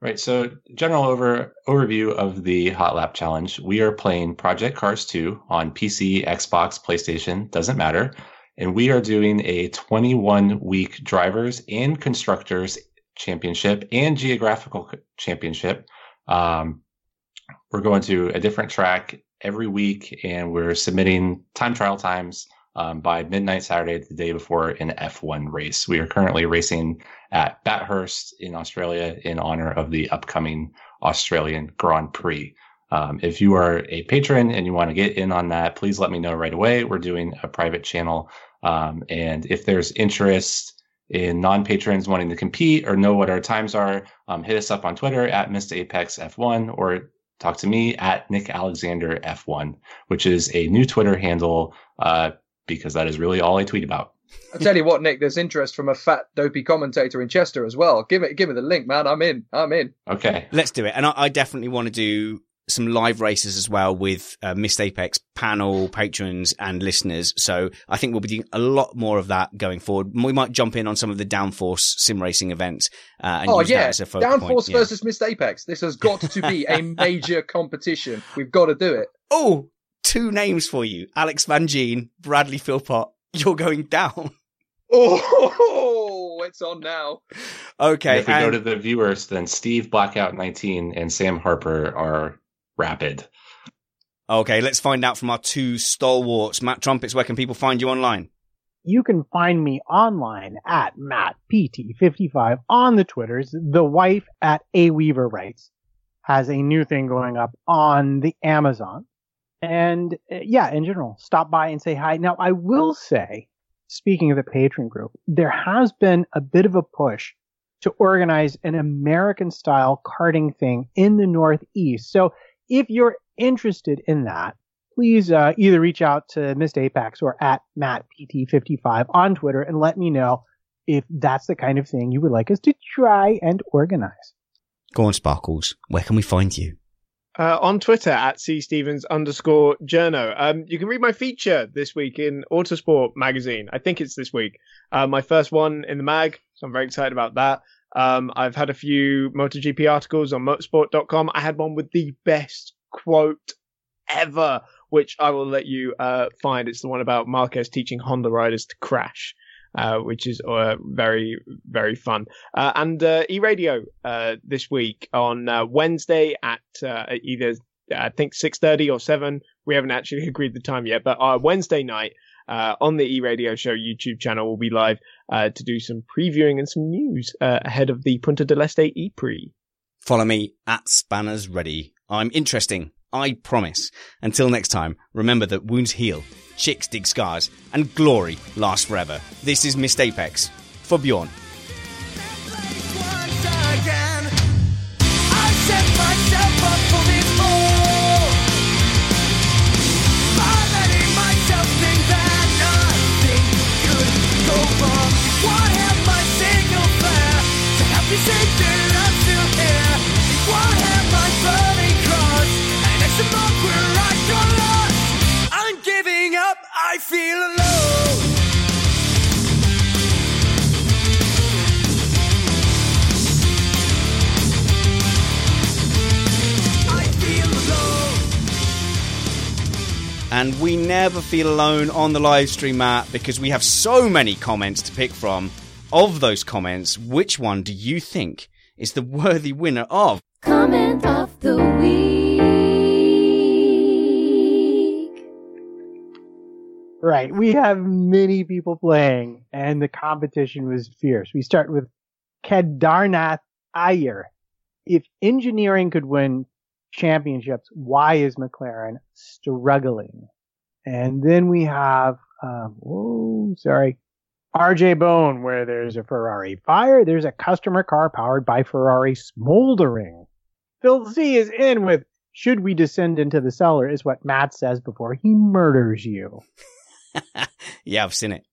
Right. So, general over overview of the Hot Lap Challenge. We are playing Project Cars 2 on PC, Xbox, PlayStation, doesn't matter. And we are doing a 21 week drivers and constructors championship and geographical championship. Um, we're going to a different track every week and we're submitting time trial times um, by midnight Saturday, the day before an F1 race. We are currently racing at Bathurst in Australia in honor of the upcoming Australian Grand Prix. Um, if you are a patron and you want to get in on that, please let me know right away. We're doing a private channel. Um, and if there's interest in non-patrons wanting to compete or know what our times are, um, hit us up on Twitter at Missed Apex F1 or talk to me at Nick Alexander F1, which is a new Twitter handle, uh, because that is really all I tweet about.
I tell you what, Nick, there's interest from a fat, dopey commentator in Chester as well. Give it, give me the link, man. I'm in. I'm in.
Okay.
Let's do it, and I, I definitely want to do some live races as well with uh, Missed Apex panel patrons and listeners. So I think we'll be doing a lot more of that going forward. We might jump in on some of the Downforce sim racing events uh, and
oh yeah,
as a focal
Downforce
point. Yeah.
versus Missed Apex. This has got to be a major competition. We've got to do it.
Oh, two names for you: Alex Van Gene, Bradley Philpott. You're going down.
Oh, it's on now.
Okay,
And if we go to the viewers, then Steve Blackout 19 and Sam Harper are rapid.
okay. Let's find out from our two stalwarts. Matt Trumpets, where can people find you online?
You can find me online at MattPT55 on the Twitters. The wife at A Weaver Writes has a new thing going up on the Amazon. And uh, yeah, in general, stop by and say hi. Now, I will say, speaking of the patron group, there has been a bit of a push to organize an American style karting thing in the Northeast. So if you're interested in that, please uh, either reach out to Missed Apex or at MattPT55 on Twitter and let me know if that's the kind of thing you would like us to try and organize.
Go on, Sparkles. Where can we find you?
Uh, on Twitter at C Stevens underscore journo. Um, you can read my feature this week in Autosport magazine. I think it's this week. Uh, my first one in the mag, so I'm very excited about that. Um, I've had a few MotoGP articles on motorsport.com. I had one with the best quote ever, which I will let you uh, find. It's the one about Marquez teaching Honda riders to crash. Uh, which is uh, very, very fun. Uh, and uh, e-radio uh, this week on uh, Wednesday at either I think six thirty or seven. We haven't actually agreed the time yet, but Wednesday night uh, on the e-radio show YouTube channel We'll be live uh, to do some previewing and some news uh, ahead of the Punta del Este ePrix.
Follow me at Spanners Ready. I'm interesting. I promise. Until next time, remember that wounds heal, chicks dig scars, and glory lasts forever. This is Missed Apex for Bjorn. We never feel alone on the live stream, Matt, because we have so many comments to pick from. Of those comments, which one do you think is the worthy winner of
Comment of the week.
Right. We have many people playing, and the competition was fierce. We start with Kedarnath Iyer. If engineering could win championships, why is McLaren struggling? And then we have, um, oh, sorry, RJ Bone, where there's a Ferrari fire, there's a customer car powered by Ferrari smoldering. Phil Z is in with, should we descend into the cellar, is what Matt says before he murders you.
Yeah, I've seen it.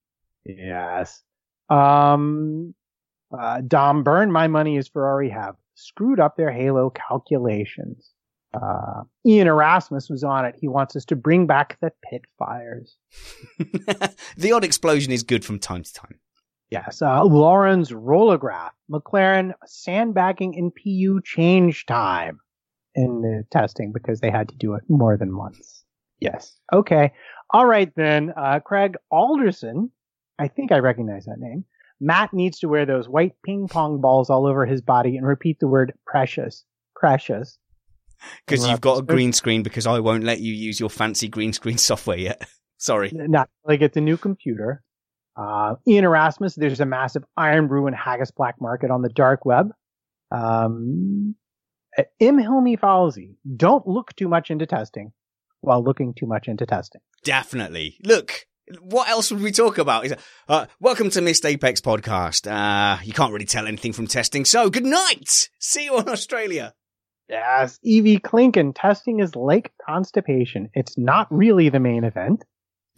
Yes. Um, uh, Dom Byrne, my money is Ferrari have screwed up their Halo calculations. Uh, Ian Erasmus was on it. He wants us to bring back the pit fires.
the odd explosion is good from time to time.
Yes. Uh, Lauren's rollograph. McLaren sandbagging in PU change time in the testing because they had to do it more than once. Yes. Okay. All right then. Uh, Craig Alderson. I think I recognize that name. Matt needs to wear those white ping pong balls all over his body and repeat the word precious. Precious.
Because you've got a green screen because I won't let you use your fancy green screen software yet. Sorry.
Not like it's a new computer. Uh, Ian Erasmus, there's a massive Irn-Bru and Haggis black market on the dark web. Um, M. Hilmi Falsey, don't look too much into testing while looking too much into testing.
Definitely. Look, what else would we talk about? Uh, welcome to Missed Apex podcast. Uh, you can't really tell anything from testing, so good night. See you on Australia.
Yes, Evie Klinken, testing is like constipation. It's not really the main event.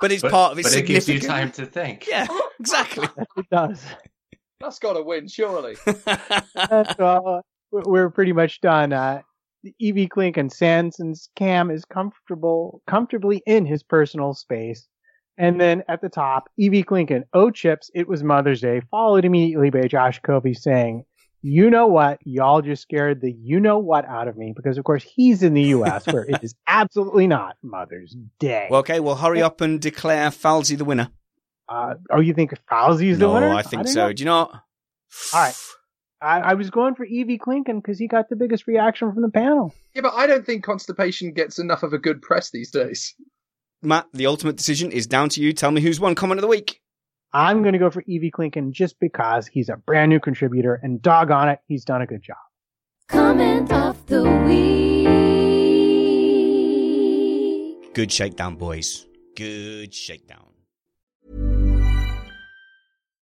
but it's
But-
part of its
but it gives you
significant-
time to think.
Yeah, exactly.
It does.
That's got to win, surely.
so, we're pretty much done. Uh, Evie Klinken, Sanson's cam is comfortable, comfortably in his personal space. And then at the top, Evie Klinken, oh chips, it was Mother's Day, followed immediately by Josh Kobe saying, you know what? Y'all just scared the you know what out of me because of course he's in the US where it is absolutely not Mother's Day.
Well, okay, well, hurry up and declare Falsey the winner.
Uh, oh, you think Fauzi's the winner?
no,
winner?
I think
don't
so.
know.
Do you know?
All right. I, I was going for Evie Klinken because he got the biggest reaction from the panel.
Yeah, but I don't think constipation gets enough of a good press these days.
Matt, the ultimate decision is down to you. Tell me who's won comment of the week.
I'm going to go for Evie Klinken just because he's a brand new contributor and doggone it, he's done a good job.
Comment of the week.
Good shakedown, boys. Good shakedown.